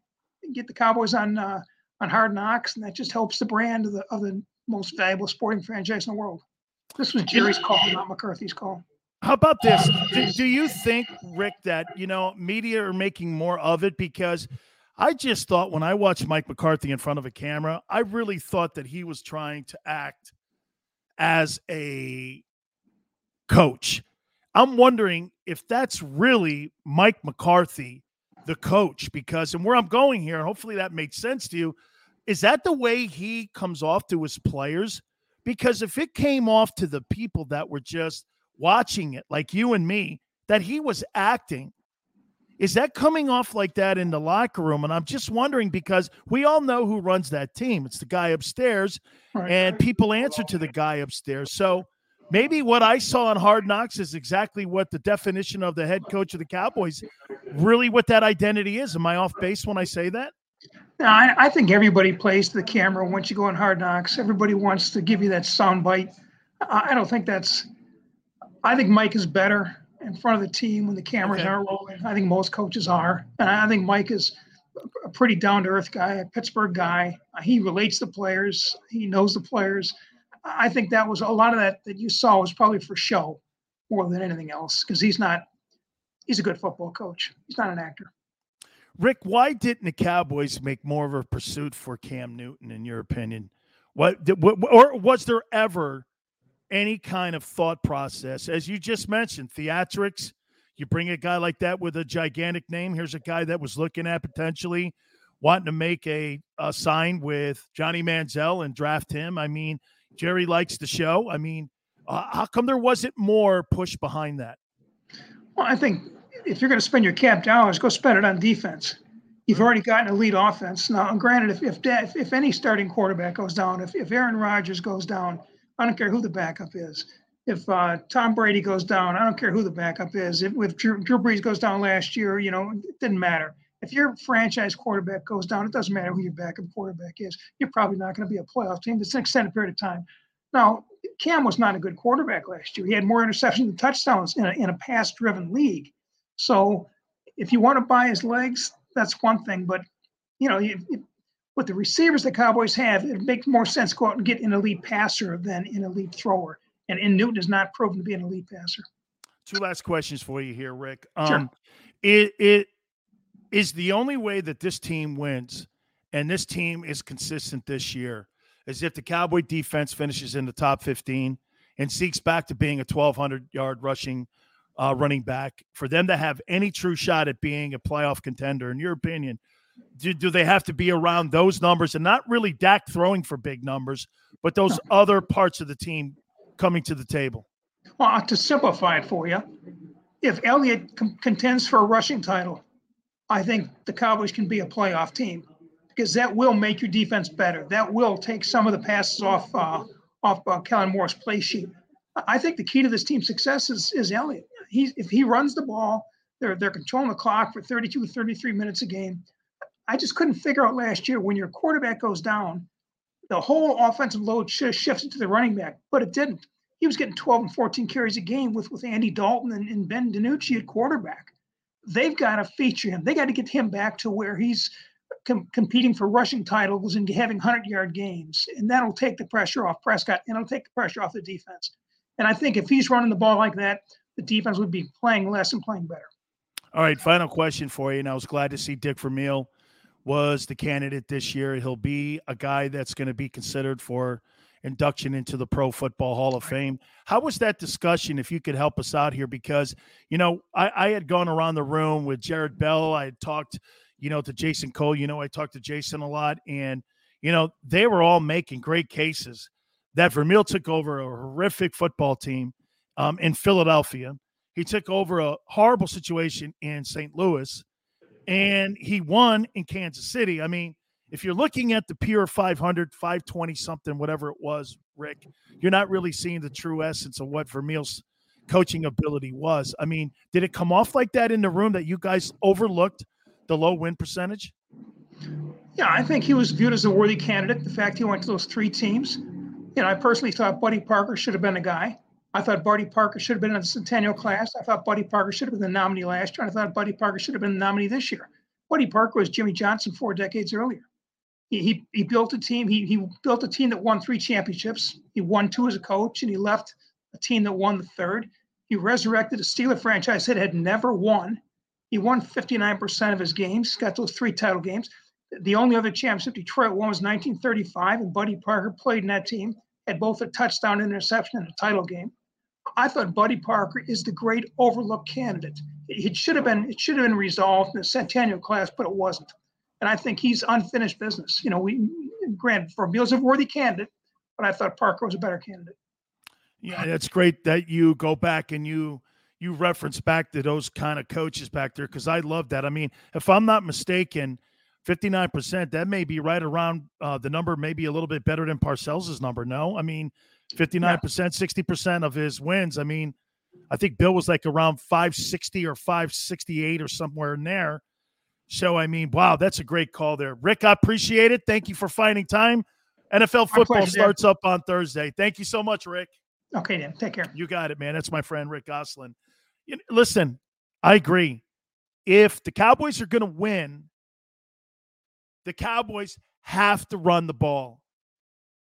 Get the Cowboys on uh, on Hard Knocks, and that just helps the brand of the of the most valuable sporting franchise in the world. This was Jerry's call, not McCarthy's call. How about this? Do, do you think, Rick, that you know media are making more of it? Because I just thought when I watched Mike McCarthy in front of a camera, I really thought that he was trying to act as a coach. I'm wondering if that's really Mike McCarthy, the coach, because and where I'm going here, hopefully that makes sense to you, is that the way he comes off to his players? Because if it came off to the people that were just watching it, like you and me, that he was acting, is that coming off like that in the locker room? And I'm just wondering because we all know who runs that team. It's the guy upstairs, right. and people answer to the guy upstairs. So maybe what I saw on Hard Knocks is exactly what the definition of the head coach of the Cowboys, really what that identity is. Am I off base when I say that? No, I, I think everybody plays to the camera once you go on Hard Knocks. Everybody wants to give you that sound bite. I, I don't think that's. I think Mike is better in front of the team when the cameras okay. aren't rolling. I think most coaches are, and I think Mike is a pretty down to earth guy, a Pittsburgh guy. He relates to players. He knows the players. I think that was a lot of that that you saw was probably for show more than anything else because he's not. He's a good football coach. He's not an actor. Rick, why didn't the Cowboys make more of a pursuit for Cam Newton, in your opinion? What, what or was there ever any kind of thought process, as you just mentioned, theatrics? You bring a guy like that with a gigantic name. Here's a guy that was looking at potentially wanting to make a, a sign with Johnny Manziel and draft him. I mean, Jerry likes the show. I mean, uh, how come there wasn't more push behind that? Well, I think if you're going to spend your cap dollars, go spend it on defense. You've already gotten an elite offense. Now, granted, if if, if, if any starting quarterback goes down, if, if Aaron Rodgers goes down, I don't care who the backup is. If uh, Tom Brady goes down, I don't care who the backup is. If, if Drew, Drew Brees goes down last year, you know, it didn't matter. If your franchise quarterback goes down, it doesn't matter who your backup quarterback is. You're probably not going to be a playoff team. It's an extended period of time. Now, Cam was not a good quarterback last year. He had more interceptions than touchdowns in a, in a pass driven league. So if you want to buy his legs, that's one thing. But, you know, you, you, with the receivers the Cowboys have, it makes more sense to go out and get an elite passer than an elite thrower. And, and Newton is not proven to be an elite passer. Two last questions for you here, Rick. Um, sure. It, it is the only way that this team wins, and this team is consistent this year as if the Cowboy defense finishes in the top 15 and seeks back to being a 1,200 yard rushing uh, running back. For them to have any true shot at being a playoff contender, in your opinion, do, do they have to be around those numbers and not really Dak throwing for big numbers, but those other parts of the team coming to the table? Well, to simplify it for you, if Elliott com- contends for a rushing title, I think the Cowboys can be a playoff team because that will make your defense better. That will take some of the passes off uh, off uh, Kellen Moore's play sheet. I think the key to this team's success is is Elliott. He if he runs the ball, they're they're controlling the clock for 32 33 minutes a game. I just couldn't figure out last year when your quarterback goes down, the whole offensive load shifted to the running back, but it didn't. He was getting 12 and 14 carries a game with with Andy Dalton and, and Ben DiNucci at quarterback. They've got to feature him. They got to get him back to where he's com- competing for rushing titles and having 100 yard games. And that'll take the pressure off Prescott and it'll take the pressure off the defense. And I think if he's running the ball like that, the defense would be playing less and playing better. All right, final question for you. And I was glad to see Dick Vermeil was the candidate this year. He'll be a guy that's going to be considered for induction into the Pro Football Hall of Fame. How was that discussion? If you could help us out here, because you know I, I had gone around the room with Jarrett Bell. I had talked you know, to Jason Cole. You know, I talked to Jason a lot, and you know, they were all making great cases that Vermeil took over a horrific football team um, in Philadelphia. He took over a horrible situation in St. Louis, and he won in Kansas City. I mean, if you're looking at the pure 500, 520 something, whatever it was, Rick, you're not really seeing the true essence of what Vermeil's coaching ability was. I mean, did it come off like that in the room that you guys overlooked the low win percentage? Yeah, I think he was viewed as a worthy candidate. The fact he went to those three teams. You know, I personally thought Buddy Parker should have been a guy. I thought Buddy Parker should have been in the Centennial class. I thought Buddy Parker should have been the nominee last year. I thought Buddy Parker should have been the nominee this year. Buddy Parker was Jimmy Johnson four decades earlier. He, he, he built a team. He, he built a team that won three championships. He won two as a coach, and he left a team that won the third. He resurrected a Steeler franchise that had never won he won 59% of his games, got those three title games. The only other championship Detroit won was 1935, and Buddy Parker played in that team, had both a touchdown interception and a title game. I thought Buddy Parker is the great overlooked candidate. It should have been it should have been resolved in the Centennial class, but it wasn't. And I think he's unfinished business. You know, we granted Vermeil's a worthy candidate, but I thought Parker was a better candidate. Yeah, that's great that you go back and you you reference back to those kind of coaches back there because I love that. I mean, if I'm not mistaken, 59%, that may be right around uh, the number, maybe a little bit better than Parcells' number. No, I mean, 59%, yeah. 60% of his wins. I mean, I think Bill was like around 560 or 568 or somewhere in there. So, I mean, wow, that's a great call there. Rick, I appreciate it. Thank you for finding time. NFL football starts up on Thursday. Thank you so much, Rick. Okay, then. Take care. You got it, man. That's my friend, Rick Gosselin. You know, listen, I agree. If the Cowboys are going to win, the Cowboys have to run the ball.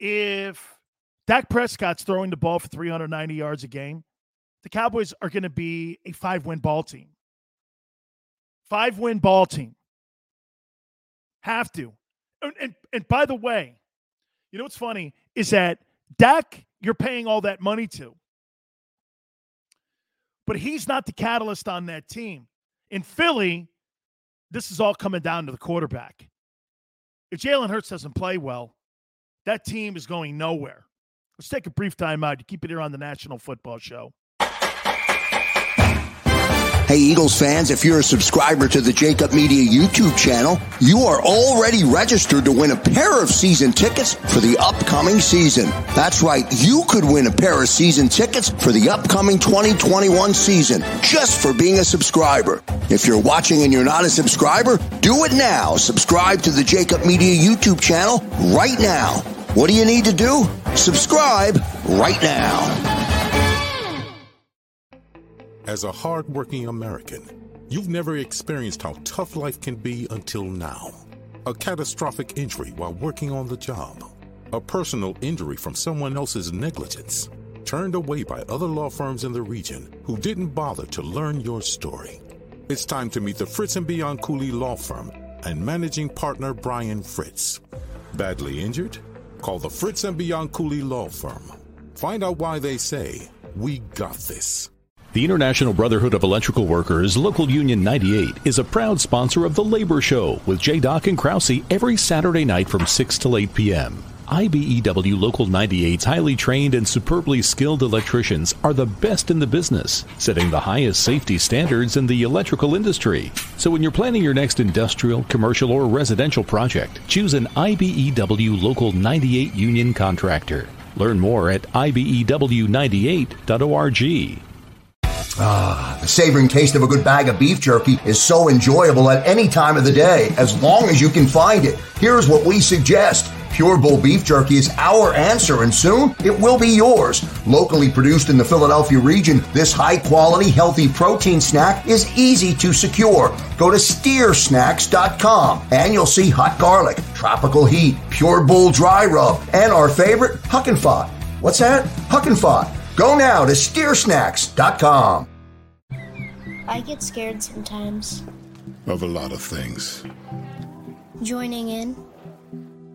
If Dak Prescott's throwing the ball for 390 yards a game, the Cowboys are going to be a five win ball team. Five win ball team. Have to. And, and, and by the way, you know what's funny is that Dak, you're paying all that money to. But he's not the catalyst on that team. In Philly, this is all coming down to the quarterback. If Jalen Hurts doesn't play well, that team is going nowhere. Let's take a brief time out to keep it here on the National Football Show. Hey, Eagles fans, if you're a subscriber to the JAKIB Media YouTube channel, you are already registered to win a pair of season tickets for the upcoming season. That's right, you could win a pair of season tickets for the upcoming 2021 season just for being a subscriber. If you're watching and you're not a subscriber, do it now. Subscribe to the JAKIB Media YouTube channel right now. What do you need to do? Subscribe right now. As a hardworking American, you've never experienced how tough life can be until now. A catastrophic injury while working on the job. A personal injury from someone else's negligence. Turned away by other law firms in the region who didn't bother to learn your story. It's time to meet the Fritz and Bianculli Law Firm and managing partner Brian Fritz. Badly injured? Call the Fritz and Bianculli Law Firm. Find out why they say, We got this. The International Brotherhood of Electrical Workers, Local Union 98, is a proud sponsor of The Labor Show with J. Doc and Krause every Saturday night from 6 to 8 p.m. IBEW Local 98's highly trained and superbly skilled electricians are the best in the business, setting the highest safety standards in the electrical industry. So when you're planning your next industrial, commercial, or residential project, choose an IBEW Local 98 union contractor. Learn more at IBEW98.org. Ah, the savoring taste of a good bag of beef jerky is so enjoyable at any time of the day, as long as you can find it. Here's what we suggest. Pure Bull Beef Jerky is our answer, and soon it will be yours. Locally produced in the Philadelphia region, this high quality, healthy protein snack is easy to secure. Go to steersnacks.com and you'll see hot garlic, tropical heat, Pure Bull dry rub, and our favorite, Huck and Fod. What's that? Huck and Fod. Go now to steersnacks.com. I get scared sometimes. Of a lot of things. Joining in.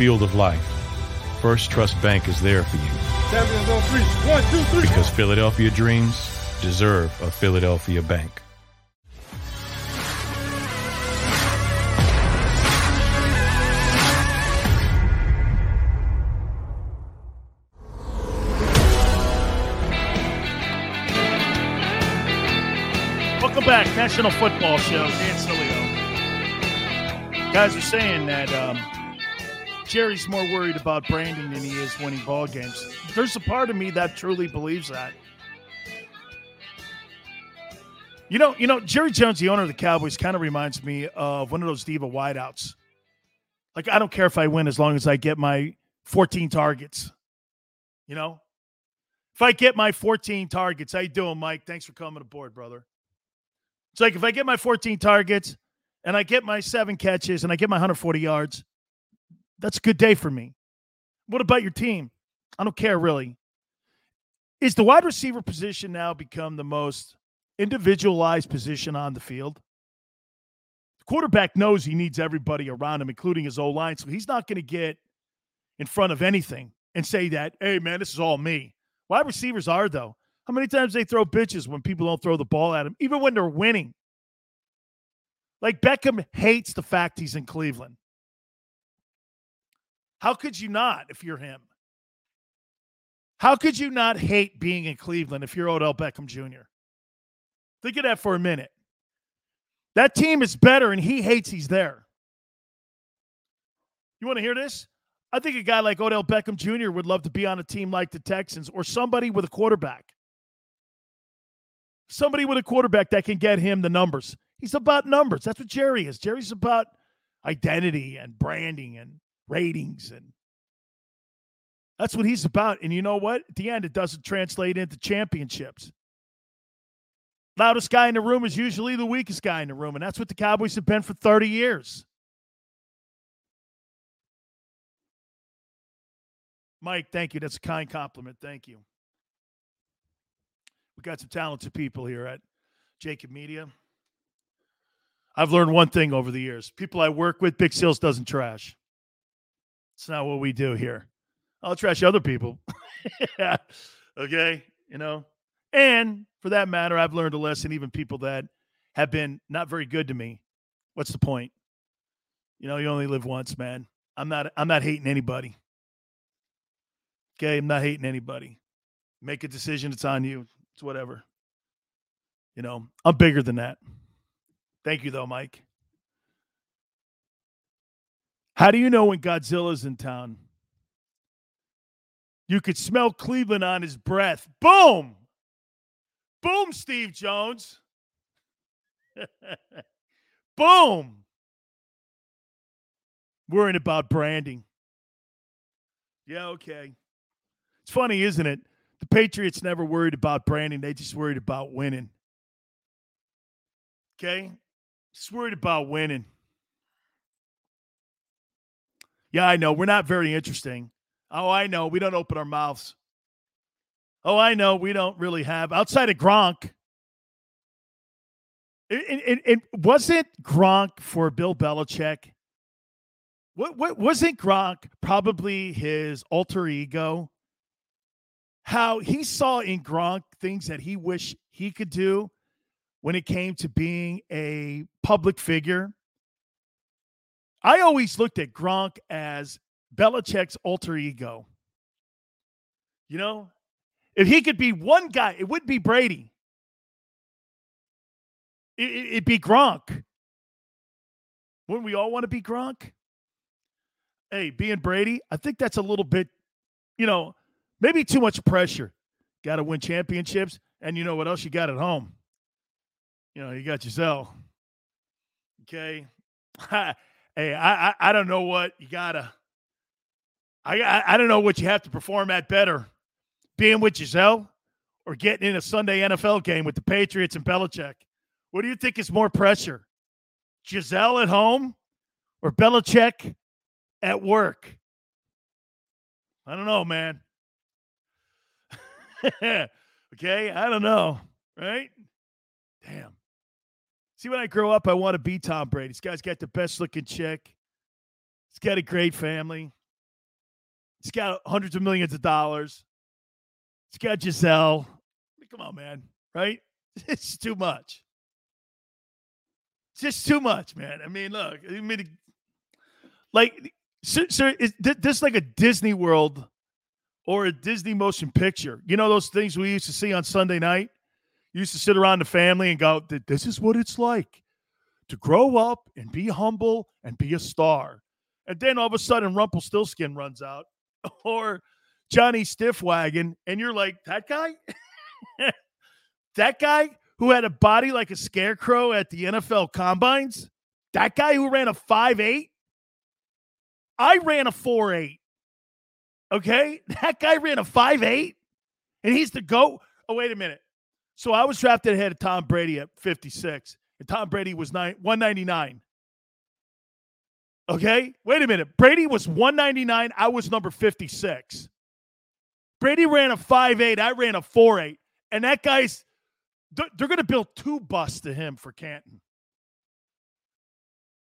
Field of life, First Trust Bank is there for you. One, two, three. Because Philadelphia dreams deserve a Philadelphia bank. Welcome back, National Football Show. Dan Sileo. Guys are saying that um, Jerry's more worried about branding than he is winning ball games. There's a part of me that truly believes that. You know, you know, Jerry Jones, the owner of the Cowboys, kind of reminds me of one of those diva wideouts. Like, I don't care if I win as long as I get my 14 targets. You know, if I get my 14 targets, how you doing, Mike? Thanks for coming aboard, brother. It's like if I get my 14 targets and I get my seven catches and I get my 140 yards, that's a good day for me. What about your team? I don't care really. Is the wide receiver position now become the most individualized position on the field. The quarterback knows he needs everybody around him, including his O line. So he's not going to get in front of anything and say that, hey, man, this is all me. Wide receivers are, though. How many times they throw bitches when people don't throw the ball at him, even when they're winning? Like Beckham hates the fact he's in Cleveland. How could you not if you're him? How could you not hate being in Cleveland if you're Odell Beckham Jr.? Think of that for a minute. That team is better and he hates he's there. You want to hear this? I think a guy like Odell Beckham Jr. would love to be on a team like the Texans or somebody with a quarterback. Somebody with a quarterback that can get him the numbers. He's about numbers. That's what Jerry is. Jerry's about identity and branding and ratings and that's what he's about. And you know what? At the end, it doesn't translate into championships. Loudest guy in the room is usually the weakest guy in the room, and that's what the Cowboys have been for 30 years. Mike, thank you. That's a kind compliment. Thank you. We got some talented people here at JAKIB Media. I've learned one thing over the years. People I work with, Big Seals doesn't trash. It's not what we do here. I'll trash other people. okay. You know, and for that matter, I've learned a lesson, even people that have been not very good to me. What's the point? You know, you only live once, man. I'm not I'm not hating anybody. Okay, I'm not hating anybody. Make a decision, it's on you. It's whatever. You know, I'm bigger than that. Thank you though, Mike. How do you know when Godzilla's in town? You could smell Cleveland on his breath. Boom! Boom, Steve Jones. Boom. Worrying about branding. Yeah, okay. It's funny, isn't it? The Patriots never worried about branding, they just worried about winning. Okay? Just worried about winning. Yeah, I know. We're not very interesting. Oh, I know. We don't open our mouths. Oh, I know. We don't really have outside of Gronk. It, it, it wasn't Gronk for Bill Belichick. What, what wasn't Gronk probably his alter ego? How he saw in Gronk things that he wished he could do when it came to being a public figure. I always looked at Gronk as Belichick's alter ego. You know, if he could be one guy, it wouldn't be Brady. It, would be Gronk. Wouldn't we all want to be Gronk? Hey, being Brady, I think that's a little bit, you know, maybe too much pressure. Got to win championships. And you know what else you got at home? You know, you got Gisele. Okay. hey, I, I, I don't know what you got to. I, I, I don't know what you have to perform at better being with Gisele or getting in a Sunday NFL game with the Patriots and Belichick? What do you think is more pressure? Gisele at home or Belichick at work? I don't know, man. okay, I don't know, right? Damn. See, when I grow up, I want to be Tom Brady. This guy's got the best looking chick. He's got a great family. He's got hundreds of millions of dollars. It's got Gisele. Come on, man. Right? It's too much. It's just too much, man. I mean, look. I mean, like, sir is this like a Disney World or a Disney motion picture? You know those things we used to see on Sunday night. Used to sit around the family and go, "This is what it's like to grow up and be humble and be a star." And then all of a sudden, Rumpelstiltskin runs out, or Johnny Stiffwagon, and you're like, that guy? that guy who had a body like a scarecrow at the NFL combines? That guy who ran a five eight. I ran a four eight. Okay? That guy ran a five eight, and he's the GOAT. Oh, wait a minute. So I was drafted ahead of Tom Brady at 56, and Tom Brady was nine, 199. Okay? Wait a minute. Brady was 199. I was number 56. Brady ran a five eight. I ran a four eight, And that guy's, they're going to build two busts to him for Canton.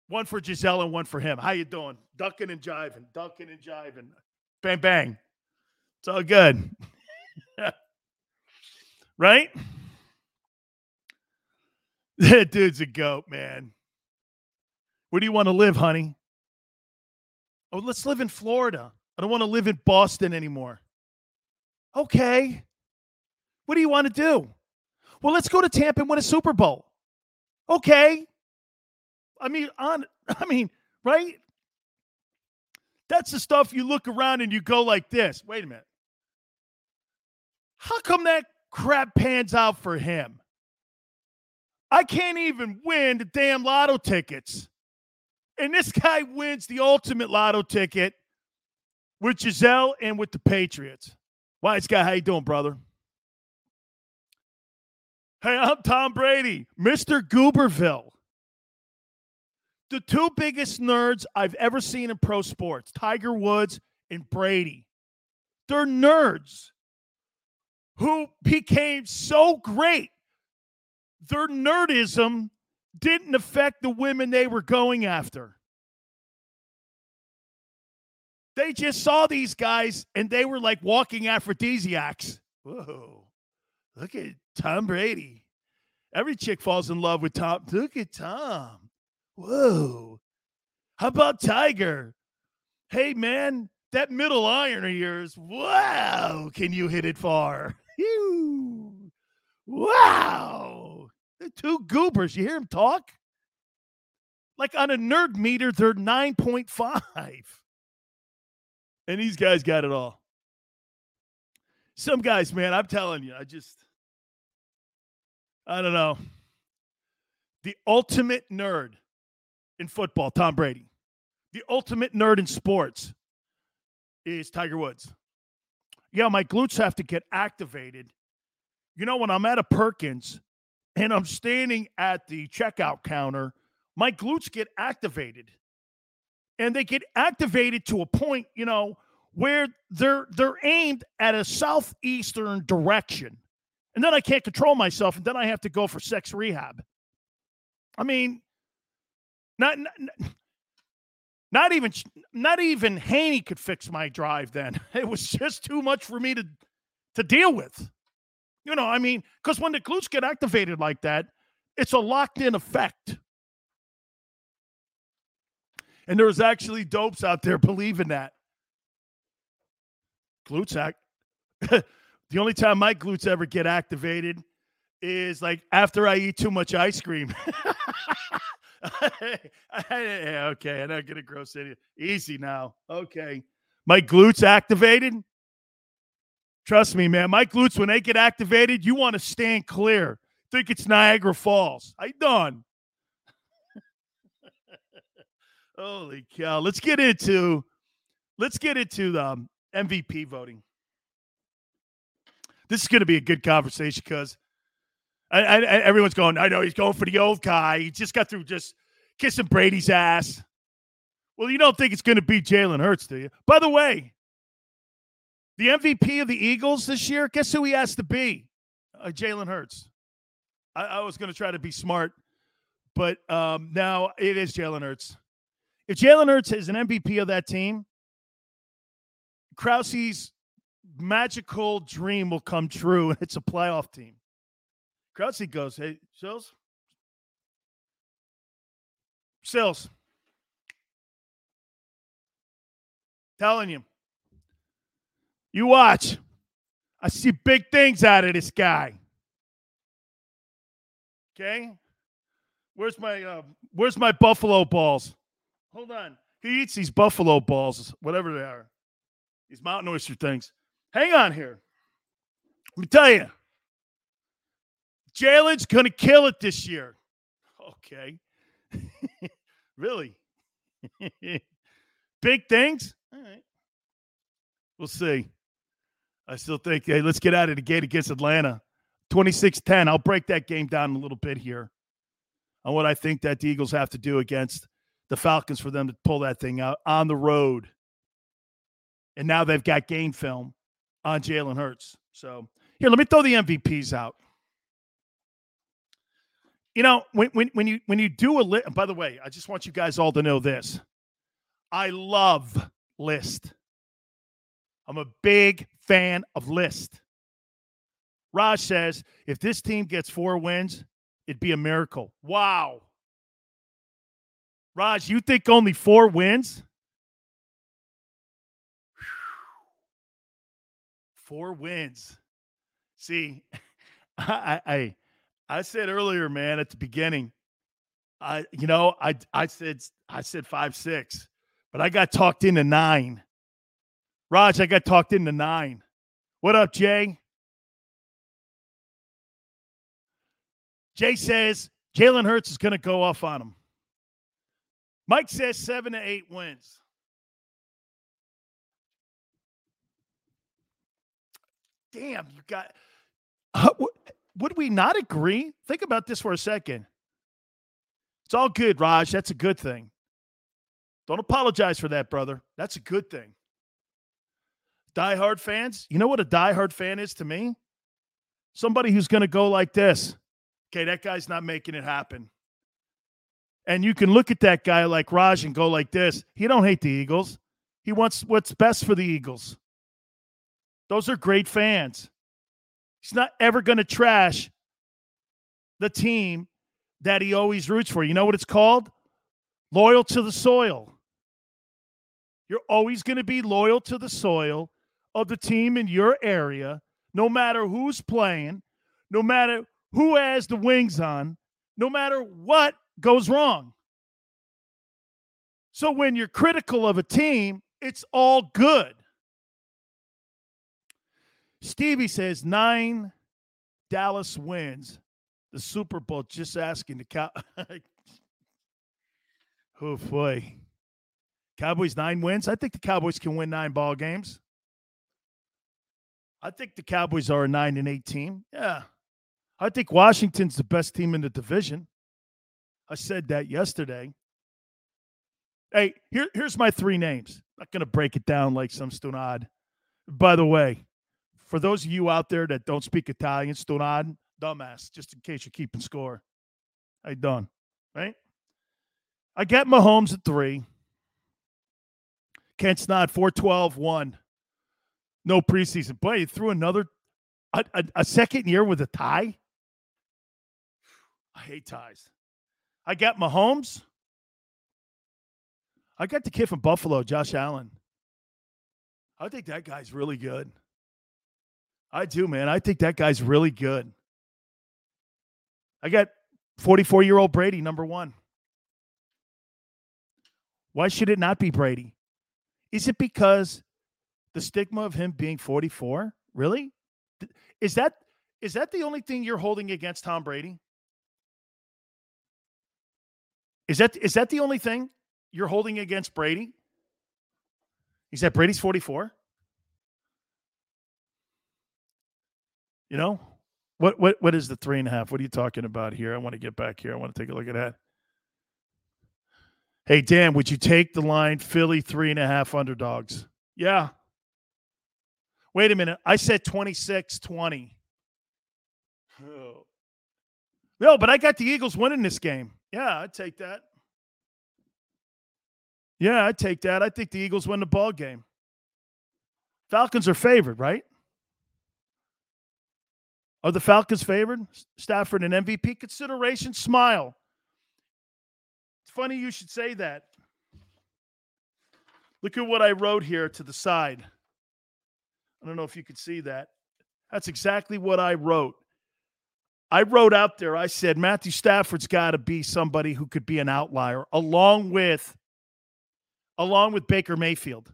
One for Gisele and one for him. How you doing? Ducking and jiving, ducking and jiving. Bang, bang. It's all good. right? That dude's a goat, man. Where do you want to live, honey? Oh, let's live in Florida. I don't want to live in Boston anymore. Okay. What do you want to do? Well, let's go to Tampa and win a Super Bowl. Okay. I mean, on I mean, right? That's the stuff you look around and you go like this. Wait a minute. How come that crap pans out for him? I can't even win the damn lotto tickets. And this guy wins the ultimate lotto ticket with Gisele and with the Patriots. Wise guy, how you doing, brother? Hey, I'm Tom Brady, Mr. Gooberville. The two biggest nerds I've ever seen in pro sports, Tiger Woods and Brady. They're nerds who became so great. Their nerdism didn't affect the women they were going after. They just saw these guys and they were like walking aphrodisiacs. Whoa, look at Tom Brady. Every chick falls in love with Tom. Look at Tom. Whoa. How about Tiger? Hey, man, that middle iron of yours. Wow. Can you hit it far? Wow. Two goobers. You hear them talk? Like on a nerd meter, they're 9.5. And these guys got it all. Some guys, man, I'm telling you, I just, I don't know. The ultimate nerd in football, Tom Brady. The ultimate nerd in sports is Tiger Woods. Yeah, my glutes have to get activated. You know, when I'm at a Perkins and I'm standing at the checkout counter, my glutes get activated. And they get activated to a point, you know, where they're they're aimed at a southeastern direction. And then I can't control myself and then I have to go for sex rehab. I mean, not not, not even not even Haney could fix my drive then. It was just too much for me to to deal with. You know, I mean, because when the glutes get activated like that, it's a locked in effect. And there's actually dopes out there believing that. Glutes act. the only time my glutes ever get activated is like after I eat too much ice cream. okay, I'm not gonna gross any. Easy now. Okay, my glutes activated. Trust me, man. My glutes, when they get activated, you want to stand clear. Think it's Niagara Falls. I done. Holy cow! Let's get into let's get into the um, MVP voting. This is going to be a good conversation because I, I, everyone's going. I know he's going for the old guy. He just got through just kissing Brady's ass. Well, you don't think it's going to be Jalen Hurts, do you? By the way, the MVP of the Eagles this year, guess who he has to be? Uh, Jalen Hurts. I, I, was going to try to be smart, but um, now it is Jalen Hurts. If Jalen Hurts is an MVP of that team, Krause's magical dream will come true, and it's a playoff team. Krause goes, Hey, Sills. Sills. Telling you. You watch. I see big things out of this guy. Okay? Where's my uh, where's my buffalo balls? Hold on. He eats these buffalo balls, whatever they are. These mountain oyster things. Hang on here. Let me tell you. Jalen's to kill it this year. Okay. really? Big things? All right. We'll see. I still think, hey, let's get out of the gate against Atlanta. 26 10. I'll break that game down a little bit here on what I think that the Eagles have to do against the Falcons for them to pull that thing out on the road. And now they've got game film on Jalen Hurts. So here, let me throw the MVPs out. You know, when when when you when you do a list, by the way, I just want you guys all to know this. I love list. I'm a big fan of list. Raj says if this team gets four wins, it'd be a miracle. Wow. Raj, you think only four wins? Four wins. See, I, I I said earlier, man, at the beginning, I you know, I I said I said five six, but I got talked into nine. Raj, I got talked into nine. What up, Jay? Jay says Jalen Hurts is going to go off on him. Mike says seven to eight wins. Damn, you got. Uh, would we not agree? Think about this for a second. It's all good, Raj. That's a good thing. Don't apologize for that, brother. That's a good thing. Die-hard fans, you know what a die-hard fan is to me? Somebody who's going to go like this. Okay, that guy's not making it happen. And you can look at that guy like Raj and go like this. He don't hate the Eagles. He wants what's best for the Eagles. Those are great fans. He's not ever going to trash the team that he always roots for. You know what it's called? Loyal to the soil. You're always going to be loyal to the soil of the team in your area, no matter who's playing, no matter who has the wings on, no matter what goes wrong. So when you're critical of a team, it's all good. Stevie says nine Dallas wins the Super Bowl. Just asking the cow. oh boy, Cowboys nine wins. I think the Cowboys can win nine ball games. I think the Cowboys are a nine and eight team. Yeah, I think Washington's the best team in the division. I said that yesterday. Hey, here, here's my three names. I'm not to break it down like some stunad. By the way, for those of you out there that don't speak Italian, stunad, dumbass, just in case you're keeping score. I done, right? I get Mahomes at three. Kent Snod, 412, 1. No preseason. play. he threw another, a, a, a second year with a tie. I hate ties. I got Mahomes. I got the kid from Buffalo, Josh Allen. I think that guy's really good. I do, man. I think that guy's really good. I got 44 year old Brady, number one. Why should it not be Brady? Is it because the stigma of him being 44? Really? Is that is that the only thing you're holding against Tom Brady? Is that is that the only thing you're holding against Brady? Is that Brady's 44? You know? What what what is the three and a half? What are you talking about here? I want to get back here. I want to take a look at that. Hey Dan, would you take the line Philly three and a half underdogs? Yeah. Wait a minute. I said 26 20. Oh. No, but I got the Eagles winning this game. Yeah, I'd take that. Yeah, I'd take that. I think the Eagles win the ball game. Falcons are favored, right? Are the Falcons favored? Stafford an MVP consideration? Smile. It's funny you should say that. Look at what I wrote here to the side. I don't know if you could see that. That's exactly what I wrote. I wrote out there, I said, Matthew Stafford's got to be somebody who could be an outlier along with along with Baker Mayfield.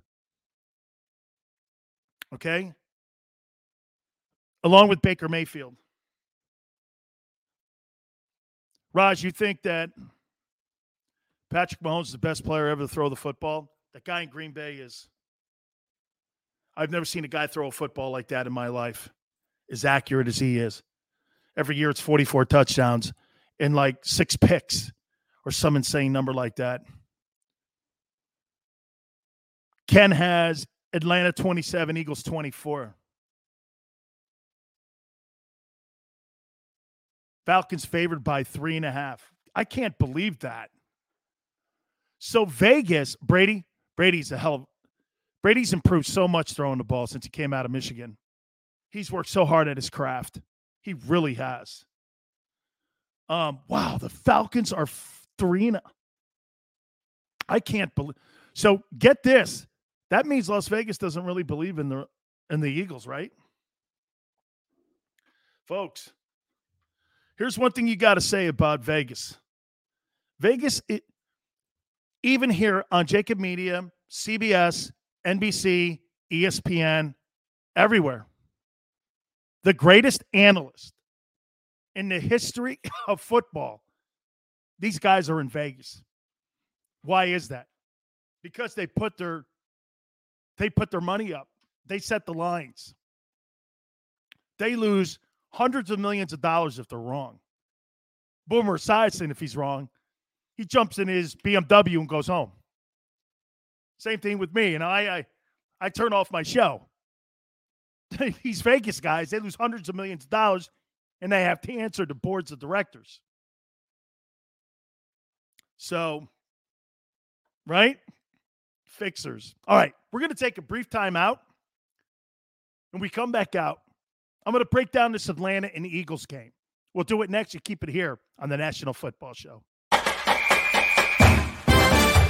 Okay? Along with Baker Mayfield. Raj, you think that Patrick Mahomes is the best player ever to throw the football? That guy in Green Bay is. I've never seen a guy throw a football like that in my life, as accurate as he is. Every year it's 44 touchdowns and like six picks or some insane number like that. Ken has Atlanta 27, Eagles 24. Falcons favored by three and a half. I can't believe that. So Vegas, Brady, Brady's a hell of Brady's improved so much throwing the ball since he came out of Michigan. He's worked so hard at his craft. He really has. Um, wow, the Falcons are three and I can't believe. So get this. That means Las Vegas doesn't really believe in the in the Eagles, right? Folks, here's one thing you got to say about Vegas. Vegas, it, even here on JAKIB Media, CBS, NBC, ESPN, everywhere, the greatest analyst in the history of football, these guys are in Vegas. Why is that? Because they put their they put their money up. They set the lines. They lose hundreds of millions of dollars if they're wrong. Boomer Esiason, if he's wrong, he jumps in his BMW and goes home. Same thing with me. And I, I, I turn off my show. These Vegas guys, they lose hundreds of millions of dollars and they have to answer to boards of directors. So, right? Fixers. All right, we're going to take a brief time out. And we come back out. I'm going to break down this Atlanta and Eagles game. We'll do it next. You keep it here on the National Football Show.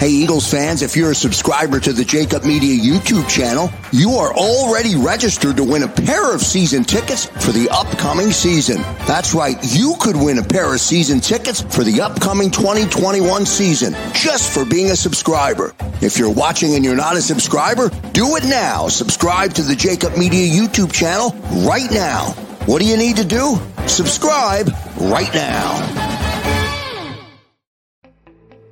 Hey, Eagles fans, if you're a subscriber to the JAKIB Media YouTube channel, you are already registered to win a pair of season tickets for the upcoming season. That's right, you could win a pair of season tickets for the upcoming 2021 season just for being a subscriber. If you're watching and you're not a subscriber, do it now. Subscribe to the JAKIB Media YouTube channel right now. What do you need to do? Subscribe right now.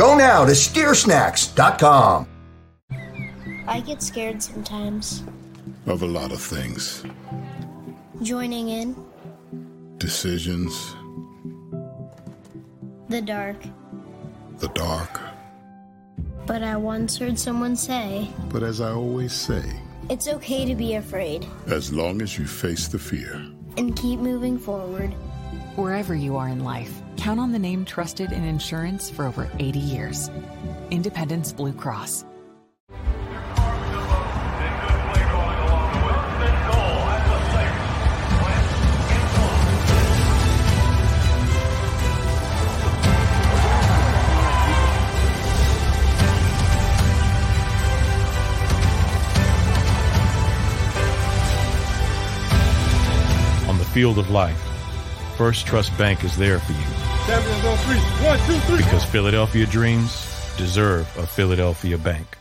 Go now to steersnacks.com. I get scared sometimes. Of a lot of things. Joining in. Decisions. The dark. The dark. But I once heard someone say. But as I always say. It's okay to be afraid. As long as you face the fear. And keep moving forward. Wherever you are in life, count on the name trusted in insurance for over 80 years Independence Blue Cross. On the field of life, First Trust Bank is there for you. Champions on three. One, two, three. Because Philadelphia dreams deserve a Philadelphia bank.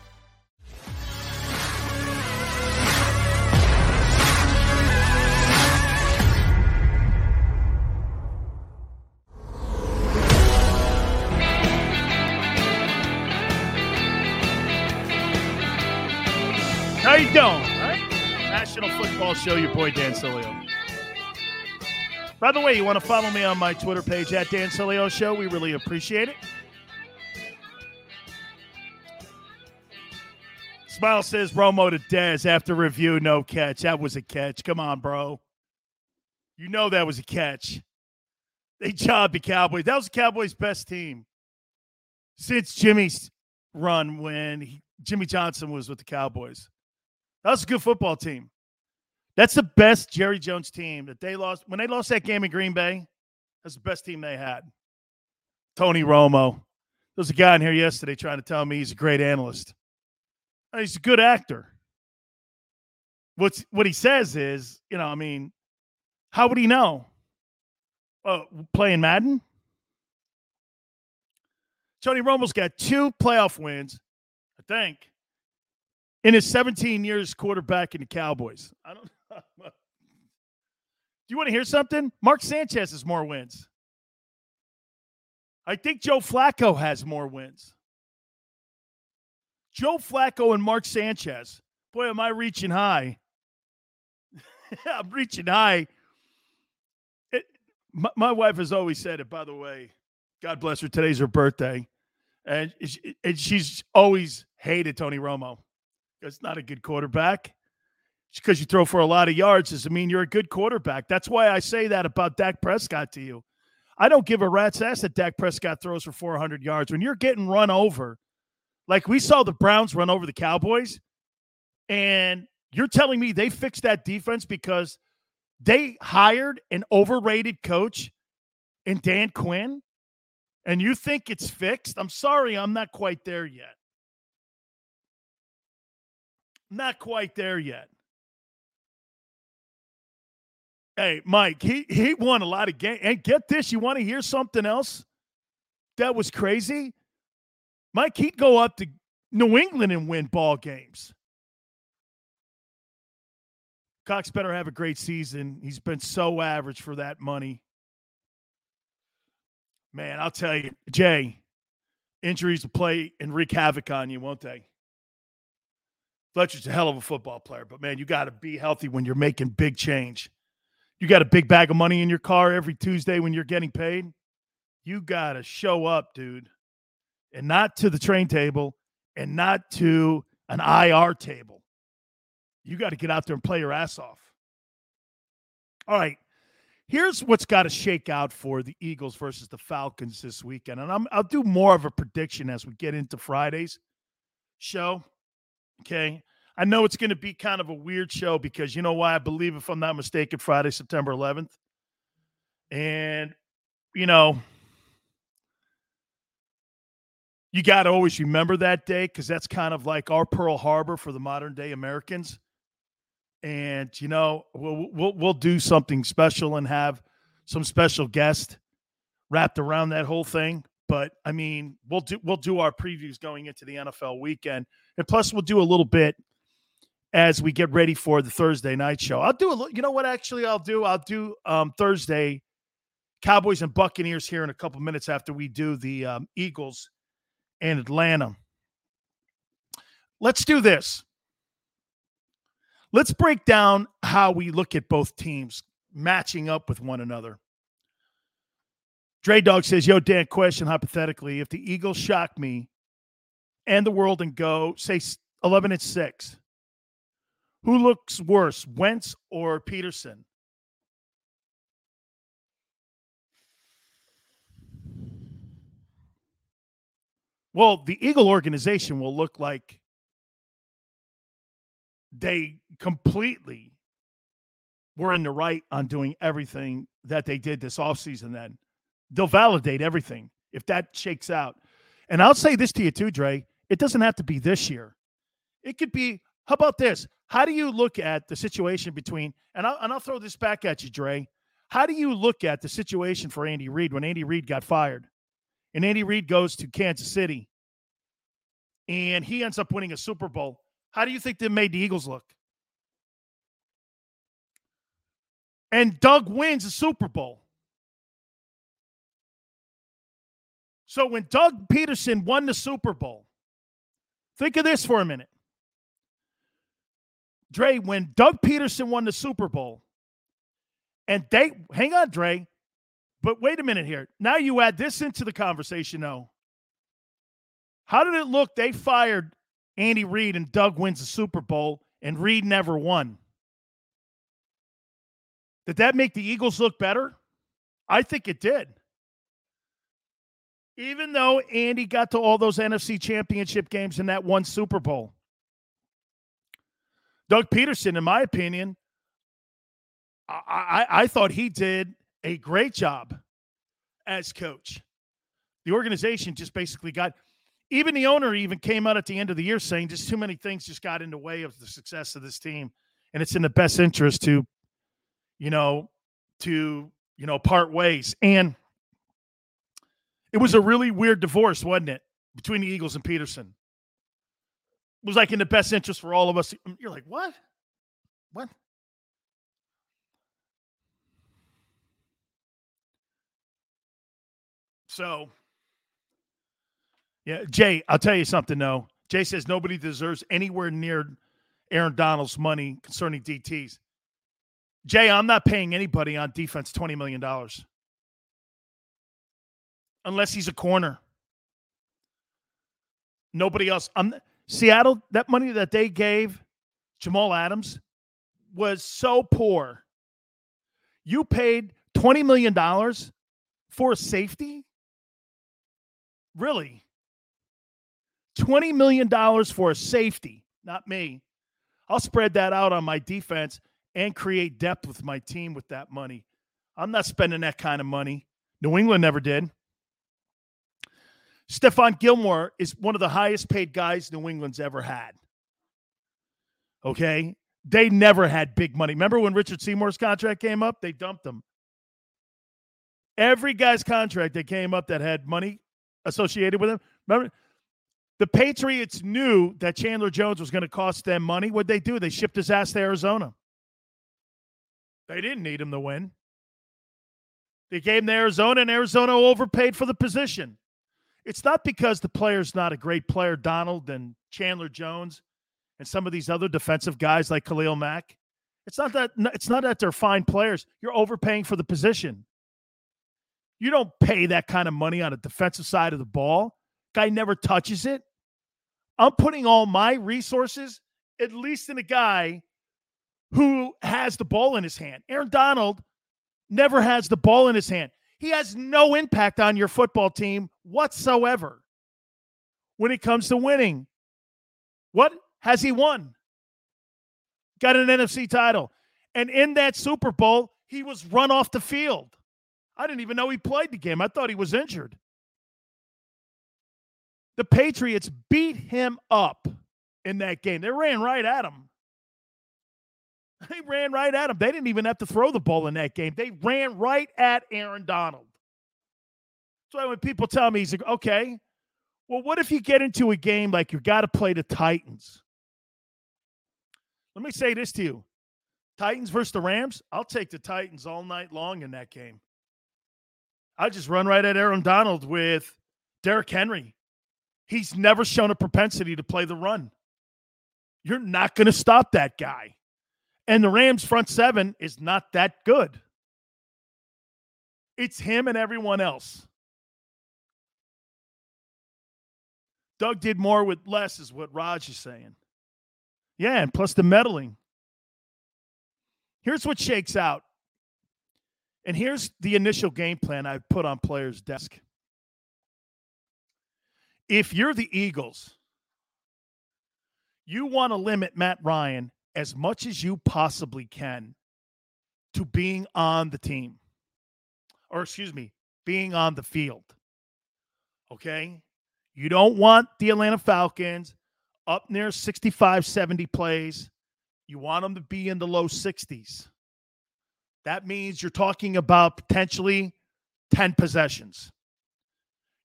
How you doing? Right? National Football Show, your boy Dan Sileo. By the way, you want to follow me on my Twitter page at Dan Sileo Show? We really appreciate it. Smile says Romo to Dez after review, no catch. That was a catch. Come on, bro. You know that was a catch. They jobbed the Cowboys. That was the Cowboys' best team since Jimmy's run when he, Jimmy Johnson was with the Cowboys. That was a good football team. That's the best Jerry Jones team that they lost. When they lost that game in Green Bay, that's the best team they had. Tony Romo. There was a guy in here yesterday trying to tell me he's a great analyst. He's a good actor. What's what he says is, you know, I mean, how would he know? Uh, playing Madden? Tony Romo's got two playoff wins, I think, in his 17 years quarterback in the Cowboys. I don't. Do you want to hear something? Mark Sanchez has more wins. I think Joe Flacco has more wins. Joe Flacco and Mark Sanchez. Boy, am I reaching high. I'm reaching high. It, my, my, wife has always said it, by the way. God bless her. Today's her birthday. And, and she's always hated Tony Romo. It's not a good quarterback. Because you throw for a lot of yards doesn't mean you're a good quarterback. That's why I say that about Dak Prescott to you. I don't give a rat's ass that Dak Prescott throws for 400 yards. When you're getting run over, like we saw the Browns run over the Cowboys, and you're telling me they fixed that defense because they hired an overrated coach in Dan Quinn, and you think it's fixed? I'm sorry, I'm not quite there yet. Not quite there yet. Hey, Mike, he he won a lot of games. And get this, you want to hear something else that was crazy? Mike, he'd go up to New England and win ball games. Cox better have a great season. He's been so average for that money. Man, I'll tell you, Jay, injuries will play and wreak havoc on you, won't they? Fletcher's a hell of a football player, but man, you got to be healthy when you're making big change you got a big bag of money in your car every Tuesday when you're getting paid, you got to show up, dude, and not to the train table and not to an IR table. You got to get out there and play your ass off. All right. Here's what's got to shake out for the Eagles versus the Falcons this weekend. And i will do more of a prediction as we get into Friday's show. Okay. I know it's going to be kind of a weird show because you know why? I believe, if I'm not mistaken, Friday, September 11th. And, you know, you got to always remember that day because that's kind of like our Pearl Harbor for the modern day Americans. And, you know, we'll, we'll, we'll do something special and have some special guest wrapped around that whole thing. But I mean, we'll do we'll do our previews going into the NFL weekend, and plus we'll do a little bit as we get ready for the Thursday night show. I'll do a little, you know what actually I'll do? I'll do um, Thursday Cowboys and Buccaneers here in a couple minutes after we do the um, Eagles and Atlanta. Let's do this. Let's break down how we look at both teams matching up with one another. Dre Dog says, Yo, Dan, question hypothetically, if the Eagles shock me and the world and go, say 11 and 6, who looks worse, Wentz or Pederson? Well, the Eagle organization will look like they completely were in the right on doing everything that they did this offseason then. They'll validate everything if that shakes out. And I'll say this to you too, Dre. It doesn't have to be this year. It could be, how about this? How do you look at the situation between, and I'll, and I'll throw this back at you, Dre. How do you look at the situation for Andy Reid when Andy Reid got fired? And Andy Reid goes to Kansas City and he ends up winning a Super Bowl. How do you think they made the Eagles look? And Doug wins a Super Bowl. So when Doug Pederson won the Super Bowl, think of this for a minute. Dre, when Doug Pederson won the Super Bowl, and they, hang on, Dre, but wait a minute here. Now you add this into the conversation, though. How did it look? They fired Andy Reid and Doug wins the Super Bowl, and Reid never won. Did that make the Eagles look better? I think it did. Even though Andy got to all those NFC championship games and that one Super Bowl, Doug Pederson, in my opinion, I, I, I thought he did a great job as coach. The organization just basically got even the owner even came out at the end of the year saying just too many things just got in the way of the success of this team. And it's in the best interest to you know to you know part ways. And it was a really weird divorce wasn't it between the eagles and pederson it was like in the best interest for all of us um, you're like what what so yeah, Jay, I'll tell you something though. Jay says nobody deserves anywhere near Aaron Donald's money concerning DTs. Jay, I'm not paying anybody on defense $20 million unless he's a corner. Nobody else. I'm Seattle, that money that they gave Jamal Adams was so poor. You paid $20 million for safety? Really? $20 million for safety, not me. I'll spread that out on my defense and create depth with my team with that money. I'm not spending that kind of money. New England never did. Stephon Gilmore is one of the highest paid guys New England's ever had. Okay. They never had big money. Remember when Richard Seymour's contract came up? They dumped him. Every guy's contract that came up that had money associated with him. Remember, the Patriots knew that Chandler Jones was going to cost them money. What'd they do? They shipped his ass to Arizona. They didn't need him to win. They gave him to Arizona, and Arizona overpaid for the position. It's not because the player's not a great player, Donald and Chandler Jones, and some of these other defensive guys like Khalil Mack. It's not that it's not that they're fine players. You're overpaying for the position. You don't pay that kind of money on a defensive side of the ball. Guy never touches it. I'm putting all my resources, at least in a guy who has the ball in his hand. Aaron Donald never has the ball in his hand. He has no impact on your football team whatsoever when it comes to winning. What has he won? Got an NFC title. And in that Super Bowl, he was run off the field. I didn't even know he played the game. I thought he was injured. The Patriots beat him up in that game. They ran right at him. They ran right at him. They didn't even have to throw the ball in that game. They ran right at Aaron Donald. So when people tell me, he's like, okay, well, what if you get into a game like you got to play the Titans? Let me say this to you Titans versus the Rams, I'll take the Titans all night long in that game. I just run right at Aaron Donald with Derrick Henry. He's never shown a propensity to play the run. You're not going to stop that guy. And the Rams' front seven is not that good. It's him and everyone else. Doug did more with less, is what Raj is saying. Yeah, and plus the meddling. Here's what shakes out. And here's the initial game plan I put on players' desk if you're the Eagles, you want to limit Matt Ryan as much as you possibly can to being on the team, or excuse me, being on the field. Okay? You don't want the Atlanta Falcons up near 65, 70 plays. You want them to be in the low 60s. That means you're talking about potentially 10 possessions.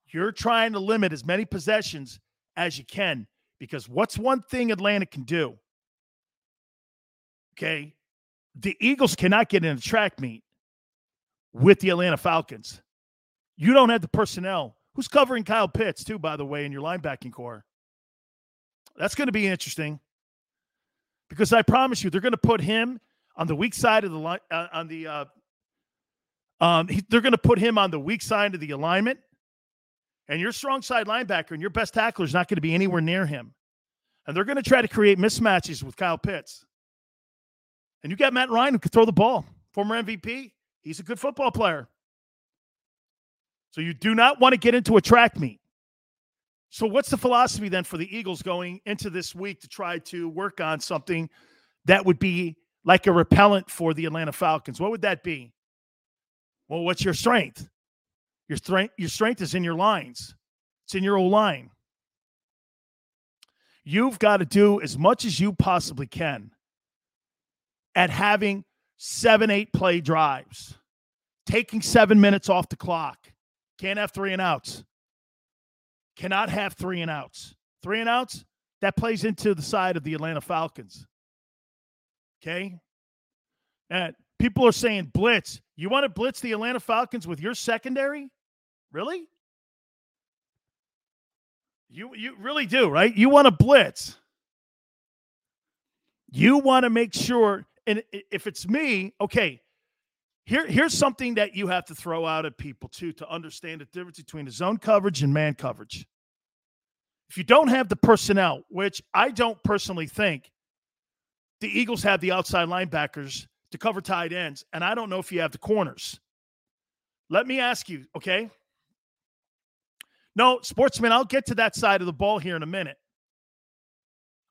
You're trying to limit as many possessions as you can Because what's one thing Atlanta can do? Okay. The Eagles cannot get in a track meet with the Atlanta Falcons. You don't have the personnel. Who's covering Kyle Pitts, too, by the way, in your linebacking corps? That's going to be interesting because I promise you, they're going to put him on the weak side of the line, uh, on the, uh, um, he, they're going to put him on the weak side of the alignment. And your strong side linebacker and your best tackler is not going to be anywhere near him. And they're going to try to create mismatches with Kyle Pitts. And you got Matt Ryan who can throw the ball, former MVP. He's a good football player. So you do not want to get into a track meet. So what's the philosophy then for the Eagles going into this week to try to work on something that would be like a repellent for the Atlanta Falcons? What would that be? Well, what's your strength? Your strength, your strength is in your lines. It's in your old line. You've got to do as much as you possibly can at having seven, eight play drives, taking seven minutes off the clock. Can't have three and outs. Cannot have three and outs. Three and outs, that plays into the side of the Atlanta Falcons. Okay? And people are saying blitz. You want to blitz the Atlanta Falcons with your secondary? Really? You you really do, right? You want to blitz. You want to make sure and if it's me, okay, here, here's something that you have to throw out at people too to understand the difference between the zone coverage and man coverage. If you don't have the personnel, which I don't personally think the Eagles have the outside linebackers to cover tight ends, and I don't know if you have the corners. Let me ask you, okay? No, sportsman, I'll get to that side of the ball here in a minute.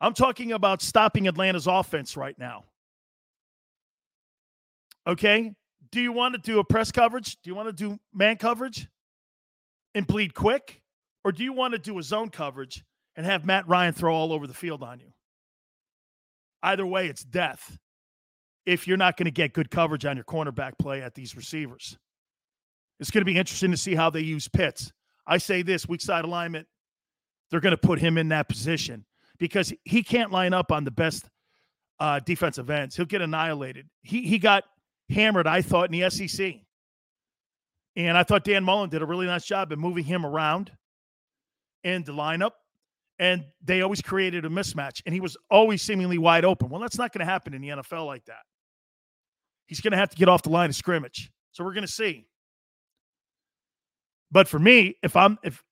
I'm talking about stopping Atlanta's offense right now. Okay? Do you want to do a press coverage? Do you want to do man coverage and bleed quick? Or do you want to do a zone coverage and have Matt Ryan throw all over the field on you? Either way, it's death if you're not going to get good coverage on your cornerback play at these receivers. It's going to be interesting to see how they use Pitts. I say this weak side alignment, they're going to put him in that position because he can't line up on the best uh, defensive ends. He'll get annihilated. He he got hammered, I thought, in the SEC. And I thought Dan Mullen did a really nice job in moving him around in the lineup. And they always created a mismatch. And he was always seemingly wide open. Well, that's not going to happen in the NFL like that. He's going to have to get off the line of scrimmage. So we're going to see. But for me, if I'm if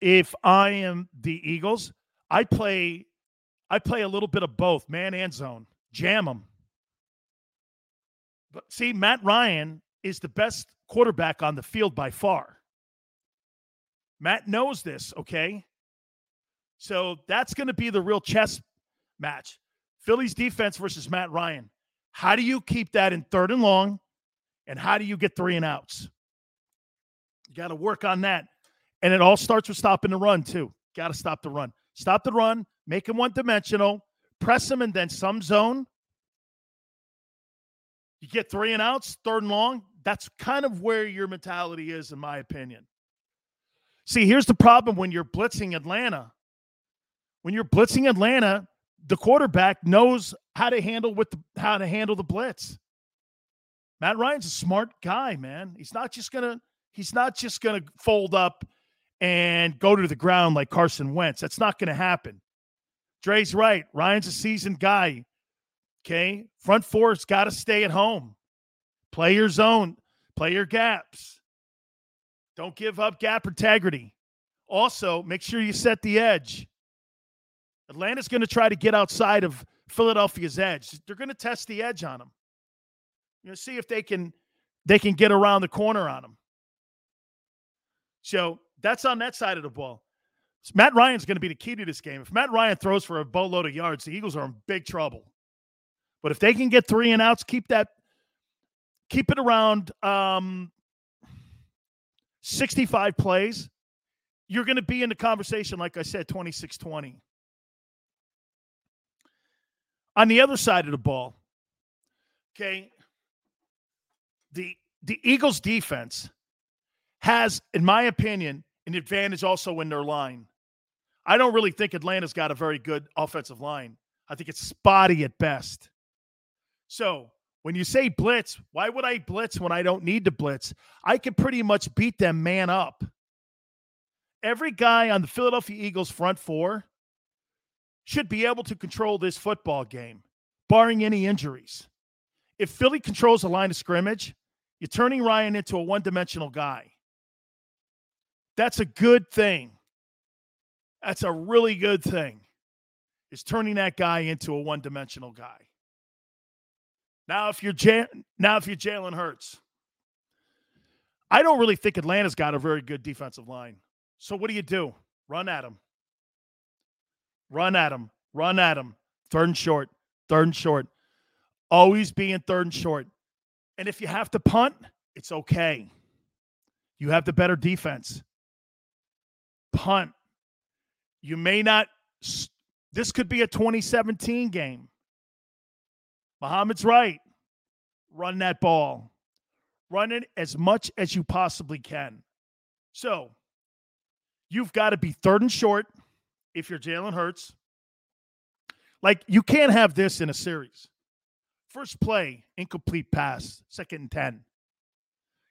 if I am the Eagles, I play I play a little bit of both, man and zone. Jam them. See, Matt Ryan is the best quarterback on the field by far. Matt knows this, okay? So that's going to be the real chess match. Philly's defense versus Matt Ryan. How do you keep that in third and long? And how do you get three and outs? You got to work on that. And it all starts with stopping the run, too. Got to stop the run. Stop the run, make him one dimensional, press him, and then some zone you get three and outs, third and long. That's kind of where your mentality is, in my opinion. See, here's the problem when you're blitzing Atlanta. When you're blitzing Atlanta, the quarterback knows how to handle with the, how to handle the blitz. Matt Ryan's a smart guy, man. He's not just gonna he's not just gonna fold up and go to the ground like Carson Wentz. That's not gonna happen. Dre's right. Ryan's a seasoned guy. Okay. Front four's got to stay at home. Play your zone, play your gaps. Don't give up gap integrity. Also, make sure you set the edge. Atlanta's going to try to get outside of Philadelphia's edge. They're going to test the edge on them. You know, see if they can they can get around the corner on them. So that's on that side of the ball. So Matt Ryan's going to be the key to this game. If Matt Ryan throws for a boatload of yards, the Eagles are in big trouble. But if they can get three and outs, keep that, keep it around um, 65 plays, you're going to be in the conversation, like I said, 26 20. On the other side of the ball, okay, the the Eagles defense has, in my opinion, an advantage also in their line. I don't really think Atlanta's got a very good offensive line. I think it's spotty at best. So when you say blitz, why would I blitz when I don't need to blitz? I can pretty much beat them man up. Every guy on the Philadelphia Eagles front four should be able to control this football game, barring any injuries. If Philly controls the line of scrimmage, you're turning Ryan into a one dimensional guy. That's a good thing. That's a really good thing, is turning that guy into a one dimensional guy. Now, if you're J- now if you're Jalen Hurts, I don't really think Atlanta's got a very good defensive line. So what do you do? Run at him. Run at him. Run at him. Third and short. Third and short. Always being third and short. And if you have to punt, it's okay. You have the better defense. Punt. You may not. This could be a 2017 game. Muhammad's right. Run that ball. Run it as much as you possibly can. So you've got to be third and short if you're Jalen Hurts. Like you can't have this in a series. First play, incomplete pass, second and 10.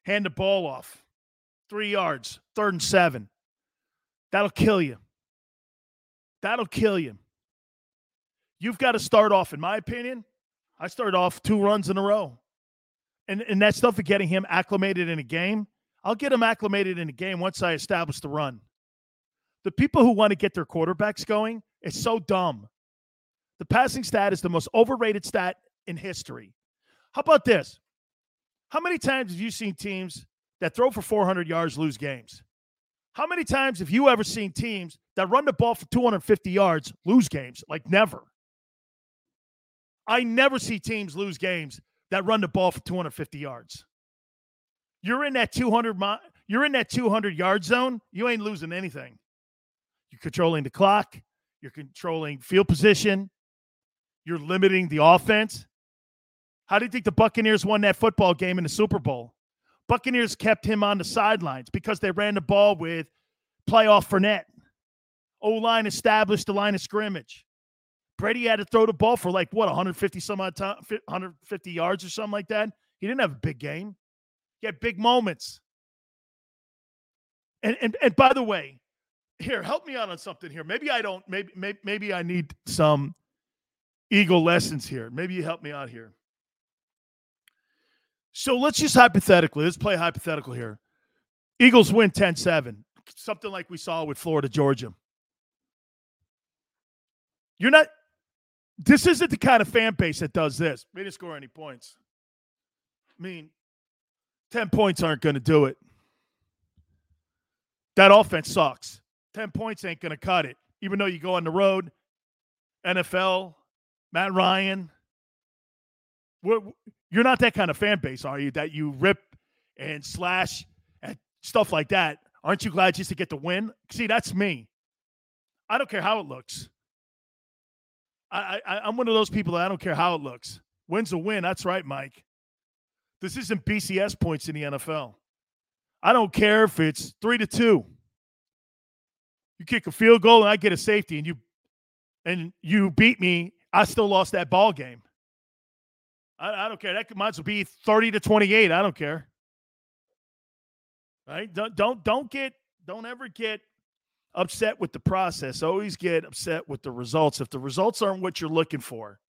Hand the ball off. Three yards, third and seven. That'll kill you. That'll kill you. You've got to start off, in my opinion. I started off two runs in a row. And, and that stuff of getting him acclimated in a game, I'll get him acclimated in a game once I establish the run. The people who want to get their quarterbacks going, it's so dumb. The passing stat is the most overrated stat in history. How about this? How many times have you seen teams that throw for 400 yards lose games? How many times have you ever seen teams that run the ball for 250 yards lose games? Like never. I never see teams lose games that run the ball for 250 yards. You're in that 200 mi- you're in that 200 yard zone, you ain't losing anything. You're controlling the clock, you're controlling field position, you're limiting the offense. How do you think the Buccaneers won that football game in the Super Bowl? Buccaneers kept him on the sidelines because they ran the ball with playoff Fournette. O line established the line of scrimmage. Brady had to throw the ball for like what 150 some odd time, 150 yards or something like that. He didn't have a big game. He had big moments. And and and by the way, here, help me out on something here. Maybe I don't. Maybe maybe, maybe I need some Eagle lessons here. Maybe you help me out here. So let's just hypothetically, let's play hypothetical here. Eagles win 10 7, something like we saw with Florida, Georgia. You're not, this isn't the kind of fan base that does this. We didn't score any points. I mean, 10 points aren't going to do it. That offense sucks. 10 points ain't going to cut it. Even though you go on the road, NFL, Matt Ryan, you're not that kind of fan base, are you? That you rip and slash and stuff like that. Aren't you glad just to get the win? See, that's me. I don't care how it looks. I, I I'm one of those people that I don't care how it looks. Win's a win. That's right, Mike. This isn't BCS points in the NFL. I don't care if it's three to two. You kick a field goal and I get a safety, and you and you beat me. I still lost that ball game. I, I don't care. That could, might as well be thirty to twenty-eight. I don't care. Right? Don't don't don't get don't ever get upset with the process. Always get upset with the results. If the results aren't what you're looking for,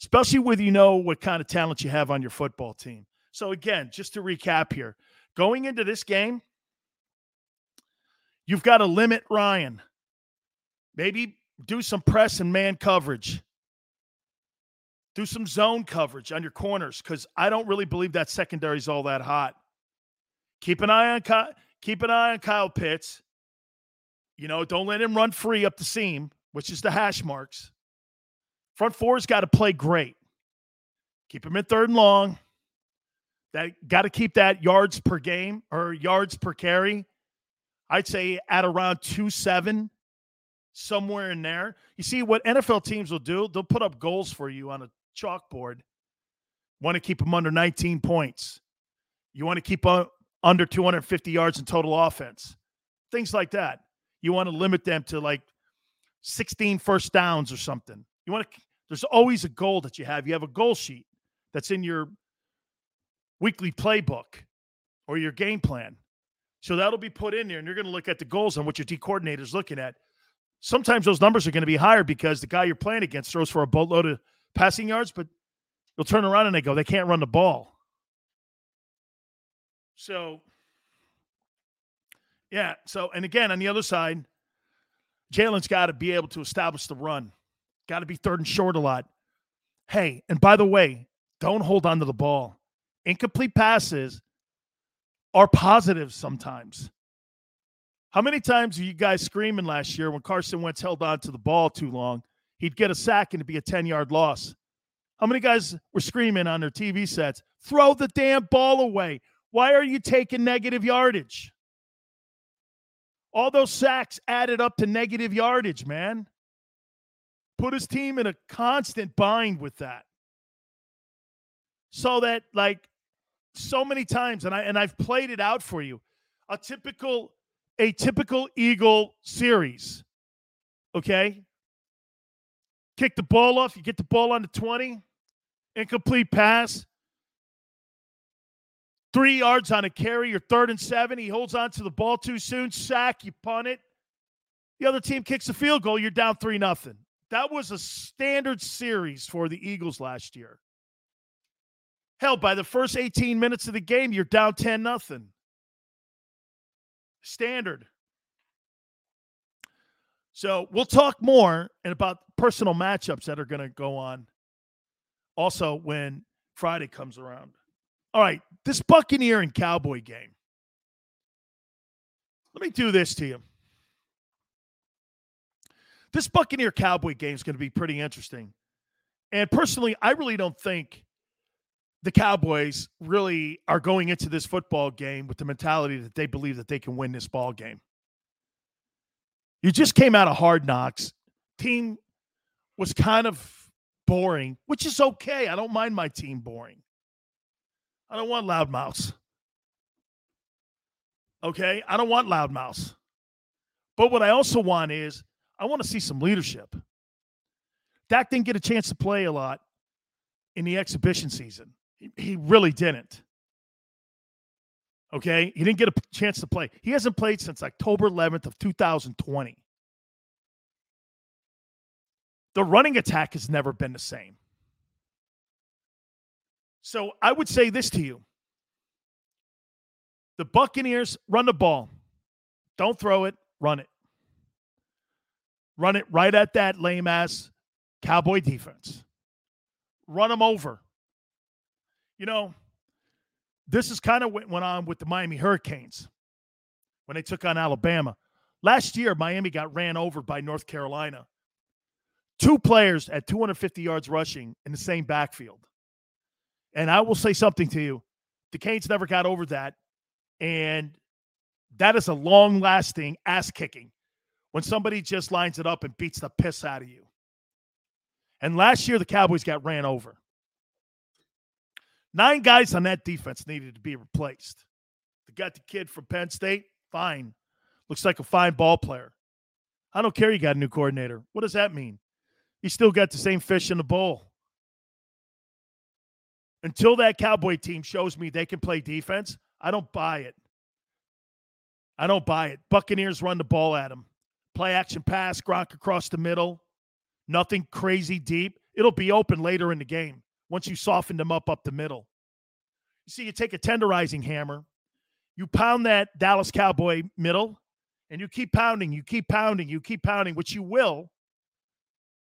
especially with you know what kind of talent you have on your football team. So again, just to recap here, going into this game, you've got to limit Ryan. Maybe do some press and man coverage. Do some zone coverage on your corners because I don't really believe that secondary is all that hot. Keep an eye on keep an eye on Kyle Pitts. You know, don't let him run free up the seam, which is the hash marks. Front four's got to play great. Keep him in third and long. That got to keep that yards per game or yards per carry. I'd say at around two seven, somewhere in there. You see what NFL teams will do? They'll put up goals for you on a chalkboard. Want to keep them under 19 points. You want to keep uh, under 250 yards in total offense. Things like that. You want to limit them to like 16 first downs or something. You want to there's always a goal that you have. You have a goal sheet that's in your weekly playbook or your game plan. So that'll be put in there, and you're going to look at the goals on what your D coordinator is looking at. Sometimes those numbers are going to be higher because the guy you're playing against throws for a boatload of passing yards, but you'll turn around and they go, they can't run the ball. So, yeah. So, and again, on the other side, Jalen's got to be able to establish the run, got to be third and short a lot. Hey, and by the way, don't hold on to the ball. Incomplete passes are positives sometimes. How many times were you guys screaming last year when Carson Wentz held on to the ball too long? He'd get a sack and it'd be a 10 yard loss. How many guys were screaming on their TV sets, throw the damn ball away? Why are you taking negative yardage? All those sacks added up to negative yardage, man. Put his team in a constant bind with that. So that, like, so many times, and I and I've played it out for you. A typical, a typical Eagle series. Okay. Kick the ball off, you get the ball on the 20, incomplete pass. Three yards on a carry, you're third and seven. He holds on to the ball too soon, sack, you punt it. The other team kicks a field goal, you're down three nothing. That was a standard series for the Eagles last year. Hell, by the first 18 minutes of the game, you're down 10 nothing. Standard. So we'll talk more and about personal matchups that are going to go on also when Friday comes around. All right, this Buccaneer and Cowboy game. Let me do this to you. This Buccaneer Cowboy game is going to be pretty interesting. And personally, I really don't think the Cowboys really are going into this football game with the mentality that they believe that they can win this ball game. You just came out of hard knocks. Team was kind of boring, which is okay. I don't mind my team boring. I don't want loudmouths. Okay? I don't want loudmouths. But what I also want is I want to see some leadership. Dak didn't get a chance to play a lot in the exhibition season. He really didn't. Okay. He didn't get a chance to play. He hasn't played since October 11th of 2020. The running attack has never been the same. So I would say this to you the Buccaneers run the ball. Don't throw it, run it. Run it right at that lame ass Cowboy defense. Run them over. You know, this is kind of what went on with the Miami Hurricanes when they took on Alabama. Last year, Miami got ran over by North Carolina. Two players at 250 yards rushing in the same backfield. And I will say something to you the Canes never got over that. And that is a long lasting ass kicking when somebody just lines it up and beats the piss out of you. And last year, the Cowboys got ran over. Nine guys on that defense needed to be replaced. They got the kid from Penn State. Fine. Looks like a fine ball player. I don't care you got a new coordinator. What does that mean? You still got the same fish in the bowl. Until that Cowboy team shows me they can play defense, I don't buy it. I don't buy it. Buccaneers run the ball at them. Play action pass, Gronk across the middle. Nothing crazy deep. It'll be open later in the game once you soften them up up the middle. You see, you take a tenderizing hammer, you pound that Dallas Cowboy middle, and you keep pounding, you keep pounding, you keep pounding, which you will.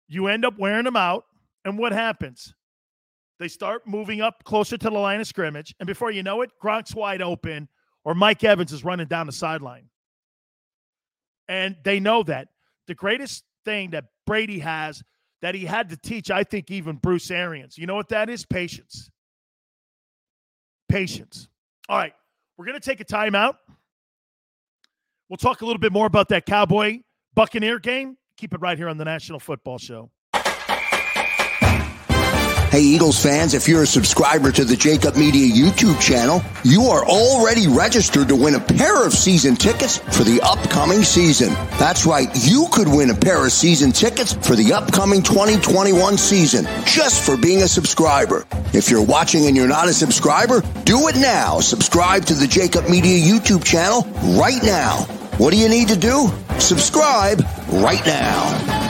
You end up wearing them out. And what happens? They start moving up closer to the line of scrimmage. And before you know it, Gronk's wide open or Mike Evans is running down the sideline. And they know that. The greatest thing that Brady has that he had to teach, I think, even Bruce Arians. You know what that is? Patience. Patience. All right. We're going to take a timeout. We'll talk a little bit more about that Cowboy Buccaneer game. Keep it right here on the National Football Show. Hey, Eagles fans, if you're a subscriber to the JAKIB Media YouTube channel, you are already registered to win a pair of season tickets for the upcoming season. That's right, you could win a pair of season tickets for the upcoming 2021 season just for being a subscriber. If you're watching and you're not a subscriber, do it now. Subscribe to the JAKIB Media YouTube channel right now. What do you need to do? Subscribe right now.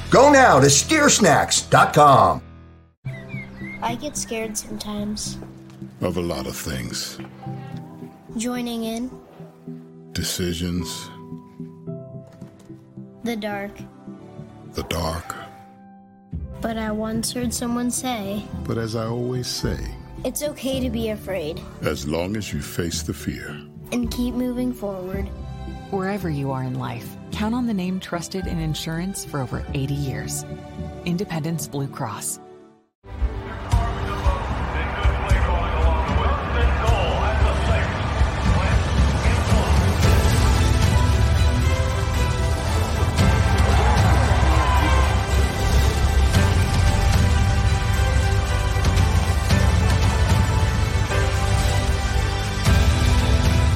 Go now to steersnacks.com. I get scared sometimes. Of a lot of things. Joining in, Decisions, the dark. the dark. But I once heard someone say, But as I always say, it's okay to be afraid as long as you face the fear. and keep moving forward. Wherever you are in life, count on the name trusted in insurance for over 80 years Independence Blue Cross.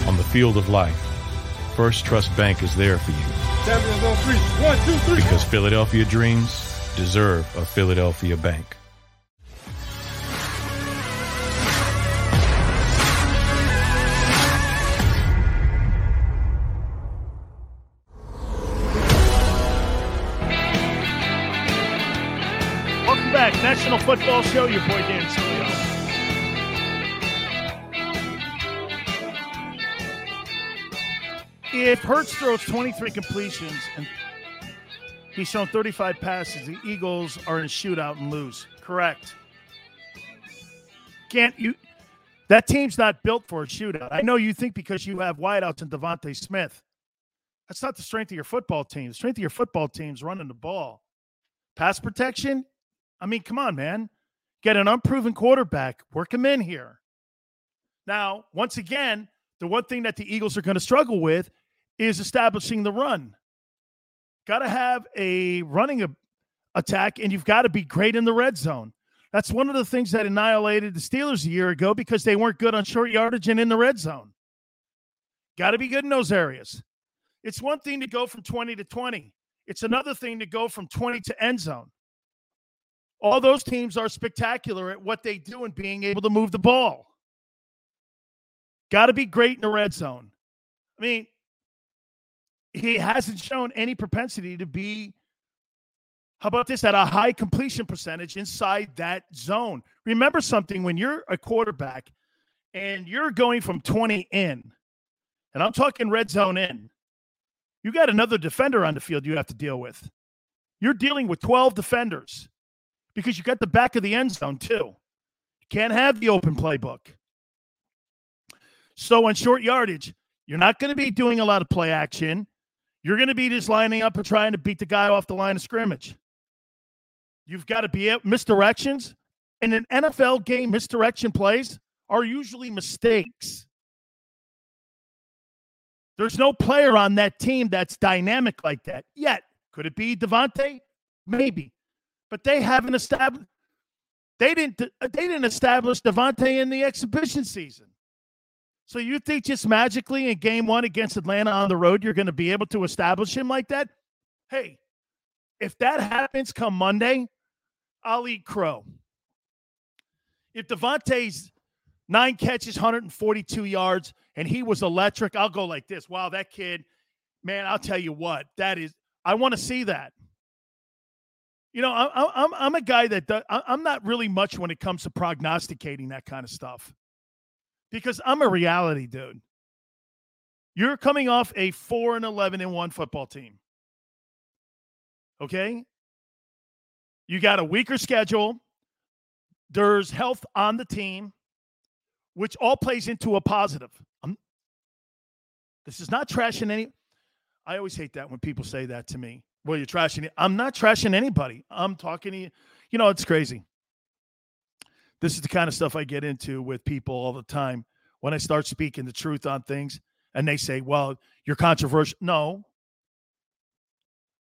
On the field of life, First Trust Bank is there for you Champions on three. One, two, three. because Philadelphia dreams deserve a Philadelphia bank. Welcome back, National Football Show. Your boy Dan Sileo. If Hurts throws 23 completions and he's shown 35 passes, the Eagles are in a shootout and lose. Correct. Can't you? That team's not built for a shootout. I know you think because you have wideouts and DeVonta Smith. That's not the strength of your football team. The strength of your football team is running the ball. Pass protection, I mean, come on, man. Get an unproven quarterback, work him in here. Now, once again, the one thing that the Eagles are going to struggle with is establishing the run. Got to have a running a- attack, and you've got to be great in the red zone. That's one of the things that annihilated the Steelers a year ago because they weren't good on short yardage and in the red zone. Got to be good in those areas. It's one thing to go from 20 to 20, it's another thing to go from 20 to end zone all those teams are spectacular at what they do and being able to move the ball. Got to be great in the red zone. I mean, he hasn't shown any propensity to be, how about this, at a high completion percentage inside that zone. Remember something when you're a quarterback and you're going from 20 in, and I'm talking red zone in, you got another defender on the field you have to deal with. You're dealing with 12 defenders because you got the back of the end zone too. You can't have the open playbook. So on short yardage, you're not going to be doing a lot of play action. You're going to be just lining up and trying to beat the guy off the line of scrimmage. You've got to be at misdirections. in an NFL game, misdirection plays are usually mistakes. There's no player on that team that's dynamic like that yet. Could it be DeVonta? Maybe, but they haven't established. They didn't. They didn't establish DeVonta in the exhibition season. So you think just magically in Game One against Atlanta on the road, you're going to be able to establish him like that? Hey, if that happens come Monday, I'll eat crow. If DeVonta's nine catches, 142 yards, and he was electric, I'll go like this. Wow, that kid, man, I'll tell you what, that is, I want to see that. You know, I, I'm I'm a guy that does, I'm not really much when it comes to prognosticating that kind of stuff, because I'm a reality dude. You're coming off a four and eleven and one football team. Okay, you got a weaker schedule. There's health on the team, which all plays into a positive. I'm, this is not trashing any. I always hate that when people say that to me. Well, you're trashing. I'm not trashing anybody. I'm talking to you. You know, it's crazy. This is the kind of stuff I get into with people all the time when I start speaking the truth on things and they say, well, you're controversial. No.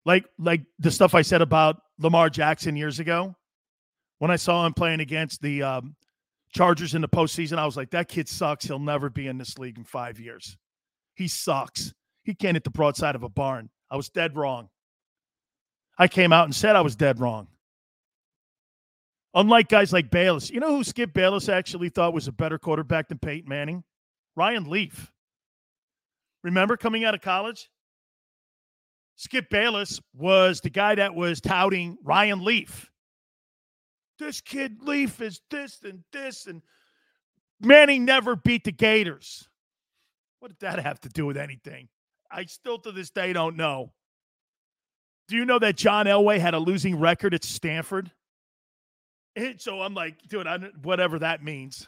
Like, like the stuff I said about Lamar Jackson years ago when I saw him playing against the um, Chargers in the postseason, I was like, that kid sucks. He'll never be in this league in five years. He sucks. He can't hit the broadside of a barn. I was dead wrong. I came out and said I was dead wrong. Unlike guys like Bayless, you know who Skip Bayless actually thought was a better quarterback than Peyton Manning? Ryan Leaf. Remember coming out of college? Skip Bayless was the guy that was touting Ryan Leaf. This kid Leaf is this and this, and Manning never beat the Gators. What did that have to do with anything? I still to this day don't know. Do you know that John Elway had a losing record at Stanford? And so I'm like, dude, I, whatever that means.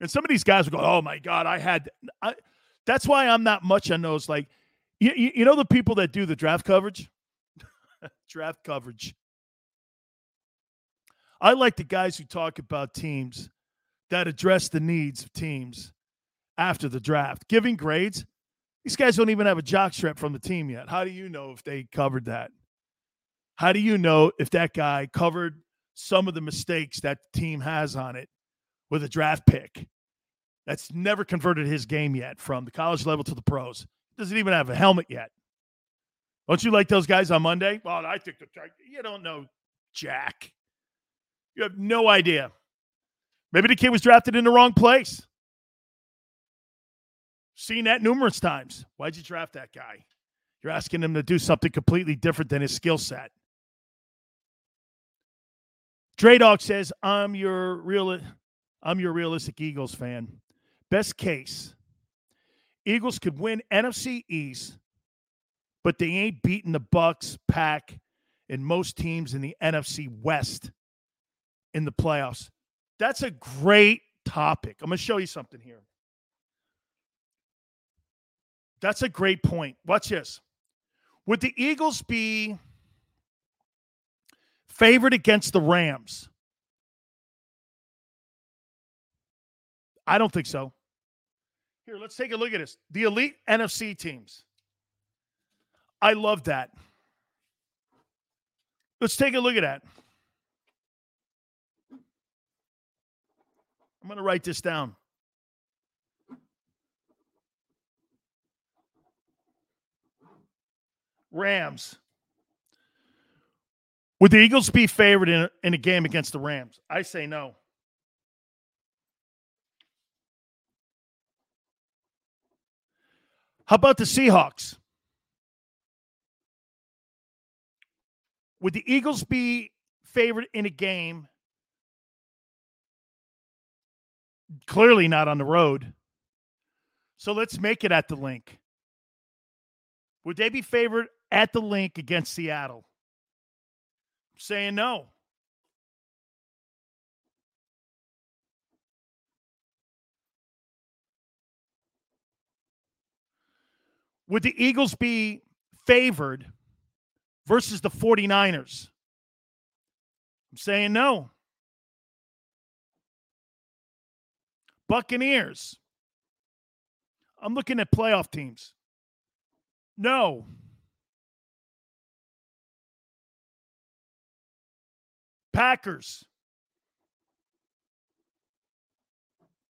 And some of these guys will go, "Oh my God, I had." I, that's why I'm not much on those. Like, you, you, you know the people that do the draft coverage, draft coverage. I like the guys who talk about teams that address the needs of teams after the draft, giving grades. These guys don't even have a jockstrap from the team yet. How do you know if they covered that? How do you know if that guy covered some of the mistakes that team has on it with a draft pick that's never converted his game yet from the college level to the pros? Doesn't even have a helmet yet. Don't you like those guys on Monday? Well, I think the you don't know Jack. You have no idea. Maybe the kid was drafted in the wrong place. Seen that numerous times. Why'd you draft that guy? You're asking him to do something completely different than his skill set. Dre Dog says, I'm your real I'm your realistic Eagles fan. Best case, Eagles could win NFC East, but they ain't beating the Bucks, Pack, and most teams in the NFC West in the playoffs. That's a great topic. I'm going to show you something here. That's a great point. Watch this. Would the Eagles be favored against the Rams? I don't think so. Here, let's take a look at this. The elite NFC teams. I love that. Let's take a look at that. I'm going to write this down. Rams. Would the Eagles be favored in in a game against the Rams? I say no. How about the Seahawks? Would the Eagles be favored in a game? Clearly not on the road. So let's make it at the Linc. Would they be favored at the Linc against Seattle? saying no. Would the Eagles be favored versus the 49ers? I'm saying no. Buccaneers. I'm looking at playoff teams. No. Packers.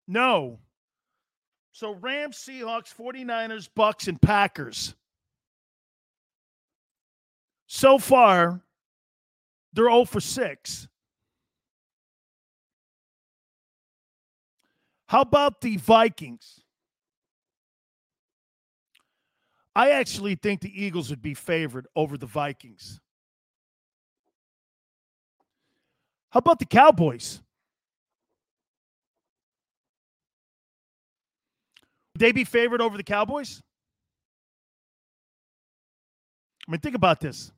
No. So Rams, Seahawks, 49ers, Bucks, and Packers. So far, they're 0 for 6. How about the Vikings? I actually think the Eagles would be favored over the Vikings. How about the Cowboys? Would they be favored over the Cowboys? I mean, think about this.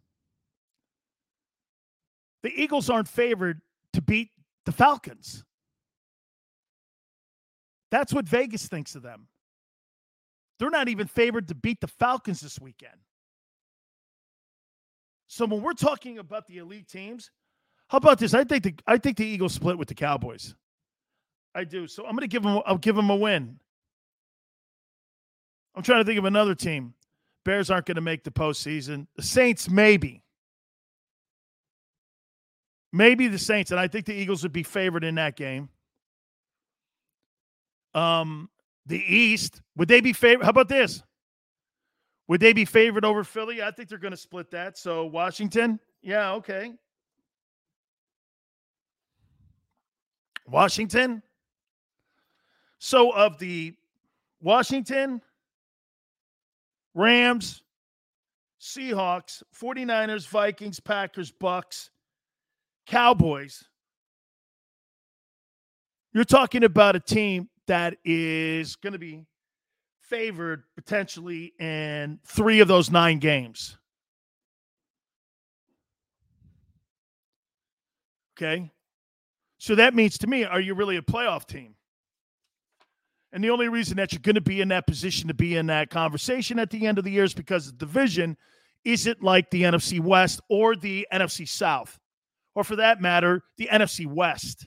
The Eagles aren't favored to beat the Falcons. That's what Vegas thinks of them. They're not even favored to beat the Falcons this weekend. So when we're talking about the elite teams, how about this? I think the I think the Eagles split with the Cowboys. I do. So I'm going to give them. I'll give them a win. I'm trying to think of another team. Bears aren't going to make the postseason. The Saints, maybe. Maybe the Saints, and I think the Eagles would be favored in that game. Um, the East, would they be favored? How about this? Would they be favored over Philly? I think they're going to split that. So Washington, yeah, okay. Washington. So of the Washington, Rams, Seahawks, 49ers, Vikings, Packers, Bucks, Cowboys. You're talking about a team that is going to be favored potentially in three of those nine games. Okay. So that means to me, are you really a playoff team? And the only reason that you're going to be in that position to be in that conversation at the end of the year is because the division isn't like the NFC West or the NFC South, or for that matter, the NFC West.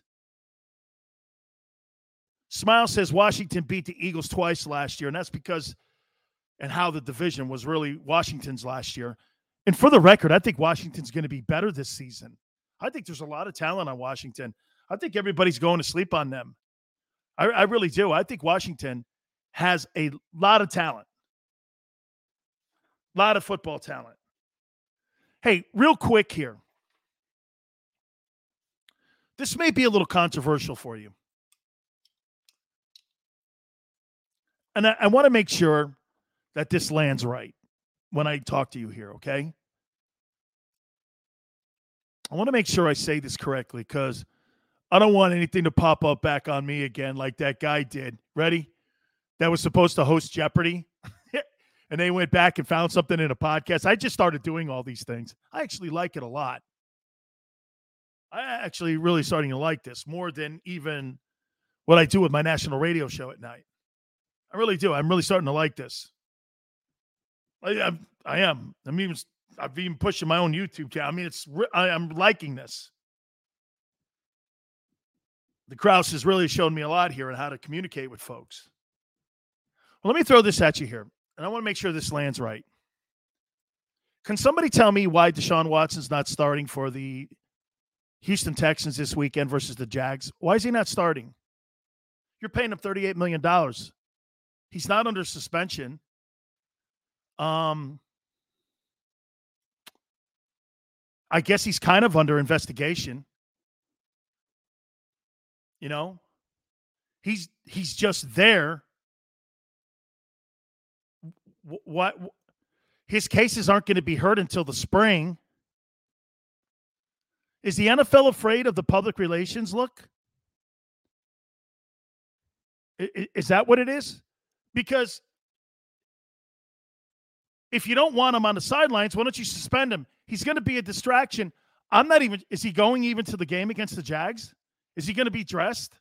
Smile says Washington beat the Eagles twice last year, and that's because and how the division was really Washington's last year. And for the record, I think Washington's going to be better this season. I think there's a lot of talent on Washington. I think everybody's going to sleep on them. I, I really do. I think Washington has a lot of talent, a lot of football talent. Hey, real quick here. This may be a little controversial for you. And I, I want to make sure that this lands right when I talk to you here, okay? I want to make sure I say this correctly because I don't want anything to pop up back on me again like that guy did. Ready? That was supposed to host Jeopardy. and they went back and found something in a podcast. I just started doing all these things. I actually like it a lot. I actually really starting to like this more than even what I do with my national radio show at night. I really do. I'm really starting to like this. I, I'm, I am. I'm even. I've even pushing my own YouTube channel. I mean, it's. I, I'm liking this. The Kraus has really shown me a lot here on how to communicate with folks. Well, let me throw this at you here, and I want to make sure this lands right. Can somebody tell me why Deshaun Watson's not starting for the Houston Texans this weekend versus the Jags? Why is he not starting? You're paying him $38 million. He's not under suspension. Um, I guess he's kind of under investigation. You know, he's he's just there. What his cases aren't going to be heard until the spring. Is the NFL afraid of the public relations look? Is that what it is? Because if you don't want him on the sidelines, why don't you suspend him? He's going to be a distraction. I'm not even, is he going even to the game against the Jags? Is he going to be dressed?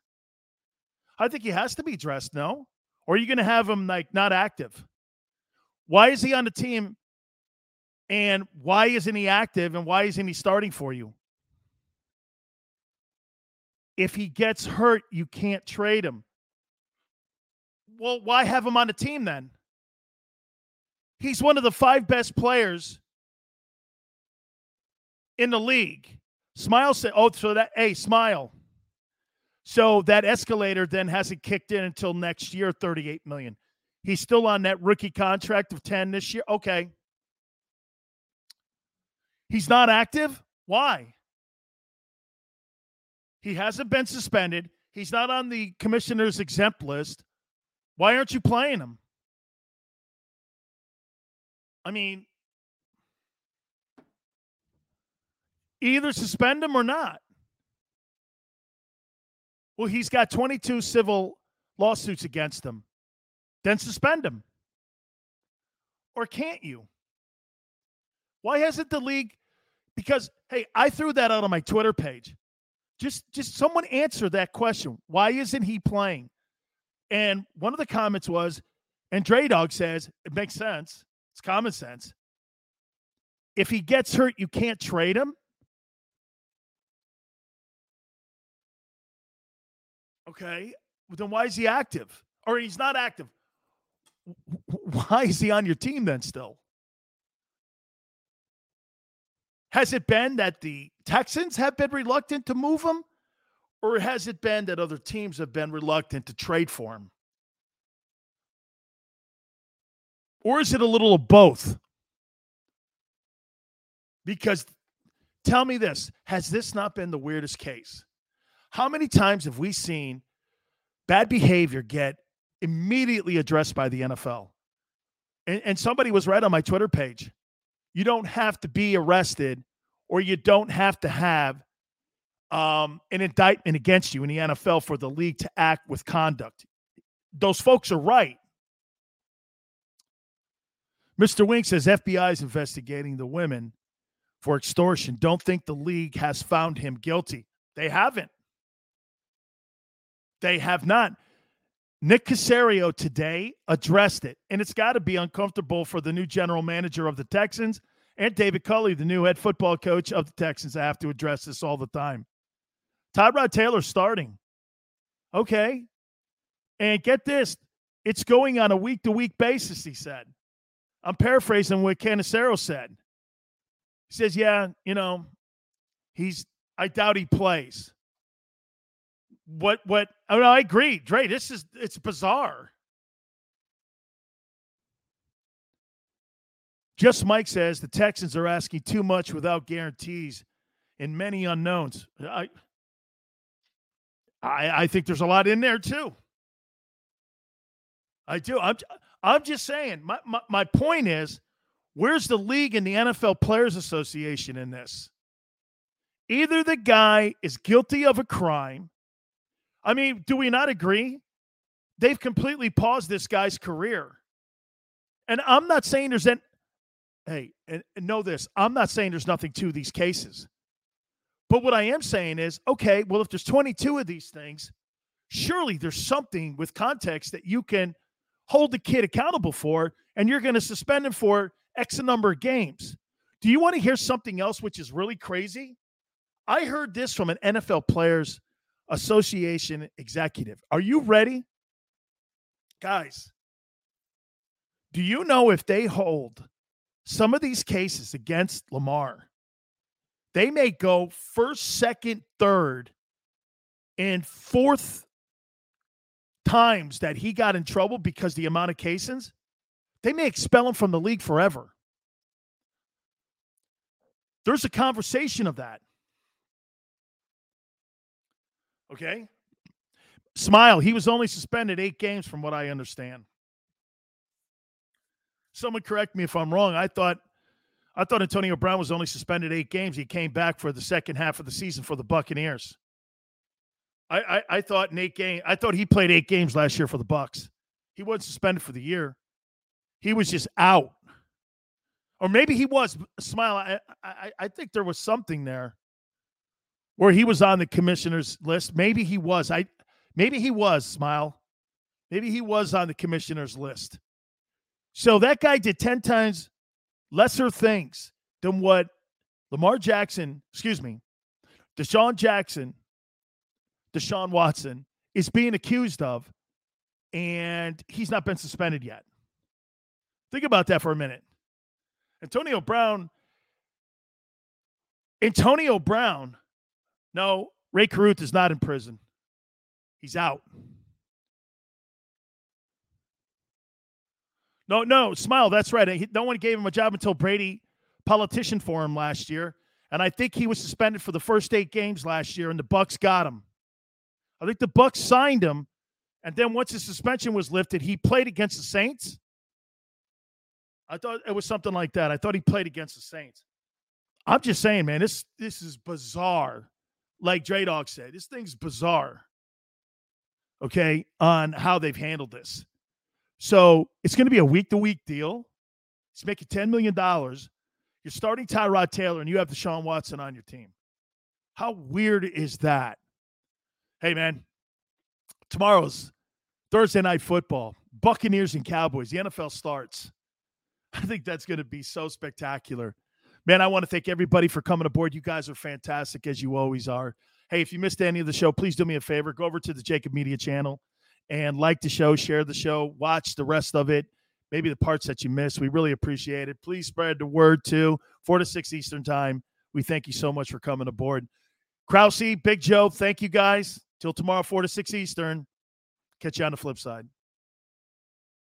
I think he has to be dressed, no? Or are you going to have him like not active? Why is he on the team? And why isn't he active? And why isn't he starting for you? If he gets hurt, you can't trade him. well, why have him on the team then? He's one of the five best players in the league. Smile said, "Oh, so that hey, smile." So that escalator then hasn't kicked in until next year, 38 million. He's still on that rookie contract of 10 this year. Okay. He's not active. Why? He hasn't been suspended. He's not on the commissioner's exempt list. Why aren't you playing him? I mean, either suspend him or not. Well, he's got 22 civil lawsuits against him. Then suspend him. Or can't you? Why hasn't the league? Because, hey, I threw that out on my Twitter page. Just just someone answer that question. Why isn't he playing? And one of the comments was, and Dre Dog says, it makes sense. It's common sense. If he gets hurt, you can't trade him. Okay. Then why is he active? Or he's not active. Why is he on your team then still? Has it been that the Texans have been reluctant to move him? Or has it been that other teams have been reluctant to trade for him? Or is it a little of both? Because tell me this has this not been the weirdest case? How many times have we seen bad behavior get immediately addressed by the NFL? And, and somebody was right on my Twitter page. You don't have to be arrested or you don't have to have um, an indictment against you in the NFL for the league to act with conduct. Those folks are right. Mr. Wink says FBI is investigating the women for extortion. Don't think the league has found him guilty. They haven't. They have not. Nick Caserio today addressed it, and it's got to be uncomfortable for the new general manager of the Texans and David Culley, the new head football coach of the Texans. I have to address this all the time. Tyrod Taylor starting. Okay. And get this, it's going on a week to week basis, he said. I'm paraphrasing what Caserio said. He says, Yeah, you know, he's, I doubt he plays what what oh, I, mean, I agree, Dre. This is it's bizarre. Just Mike says the Texans are asking too much without guarantees and many unknowns. I I, I think there's a lot in there too. I do. I'm I'm just saying. My, my my point is, where's the league and the NFL Players Association in this? Either the guy is guilty of a crime I mean, do we not agree? They've completely paused this guy's career. And I'm not saying there's an hey, and, know this, I'm not saying there's nothing to these cases. But what I am saying is, okay, well, if there's 22 of these things, surely there's something with context that you can hold the kid accountable for, and you're going to suspend him for X number of games. Do you want to hear something else which is really crazy? I heard this from an NFL player's Association executive. Are you ready? Guys, do you know if they hold some of these cases against Lamar, they may go first, second, third, and fourth times that he got in trouble because the amount of cases, they may expel him from the league forever. There's a conversation of that. Okay. Smile. He was only suspended eight games, from what I understand. Someone correct me if I'm wrong. I thought I thought Antonio Brown was only suspended eight games. He came back for the second half of the season for the Buccaneers. I, I, I thought eight game I thought he played eight games last year for the Bucks. He wasn't suspended for the year. He was just out. Or maybe he was. Smile. I, I, I think there was something there where he was on the commissioner's list. Maybe he was. I maybe he was, smile. Maybe he was on the commissioner's list. So that guy did 10 times lesser things than what Lamar Jackson, excuse me, Deshaun Jackson, Deshaun Watson is being accused of. and he's not been suspended yet. Think about that for a minute. Antonio Brown. Antonio Brown. No, Rae Carruth is not in prison. He's out. No, no, smile. That's right. He, no one gave him a job until Brady politician for him last year, and I think he was suspended for the first eight games last year, and the Bucks got him. I think the Bucks signed him, and then once his suspension was lifted, he played against the Saints. I thought it was something like that. I thought he played against the Saints. I'm just saying, man, this this is bizarre. Like Dre Dog said, this thing's bizarre. Okay, on how they've handled this. So it's going to be a week to week deal. He's making $10 million. You're starting Tyrod Taylor and you have Deshaun Watson on your team. How weird is that? Hey, man, tomorrow's Thursday night football. Buccaneers and Cowboys. The NFL starts. I think that's going to be so spectacular. Man, I want to thank everybody for coming aboard. You guys are fantastic as you always are. Hey, if you missed any of the show, please do me a favor. Go over to the JAKIB Media channel and like the show, share the show, watch the rest of it, maybe the parts that you missed. We really appreciate it. Please spread the word too. Four to six Eastern time. We thank you so much for coming aboard. Krause, Big Joe, thank you guys. Till tomorrow, four to six Eastern. Catch you on the flip side.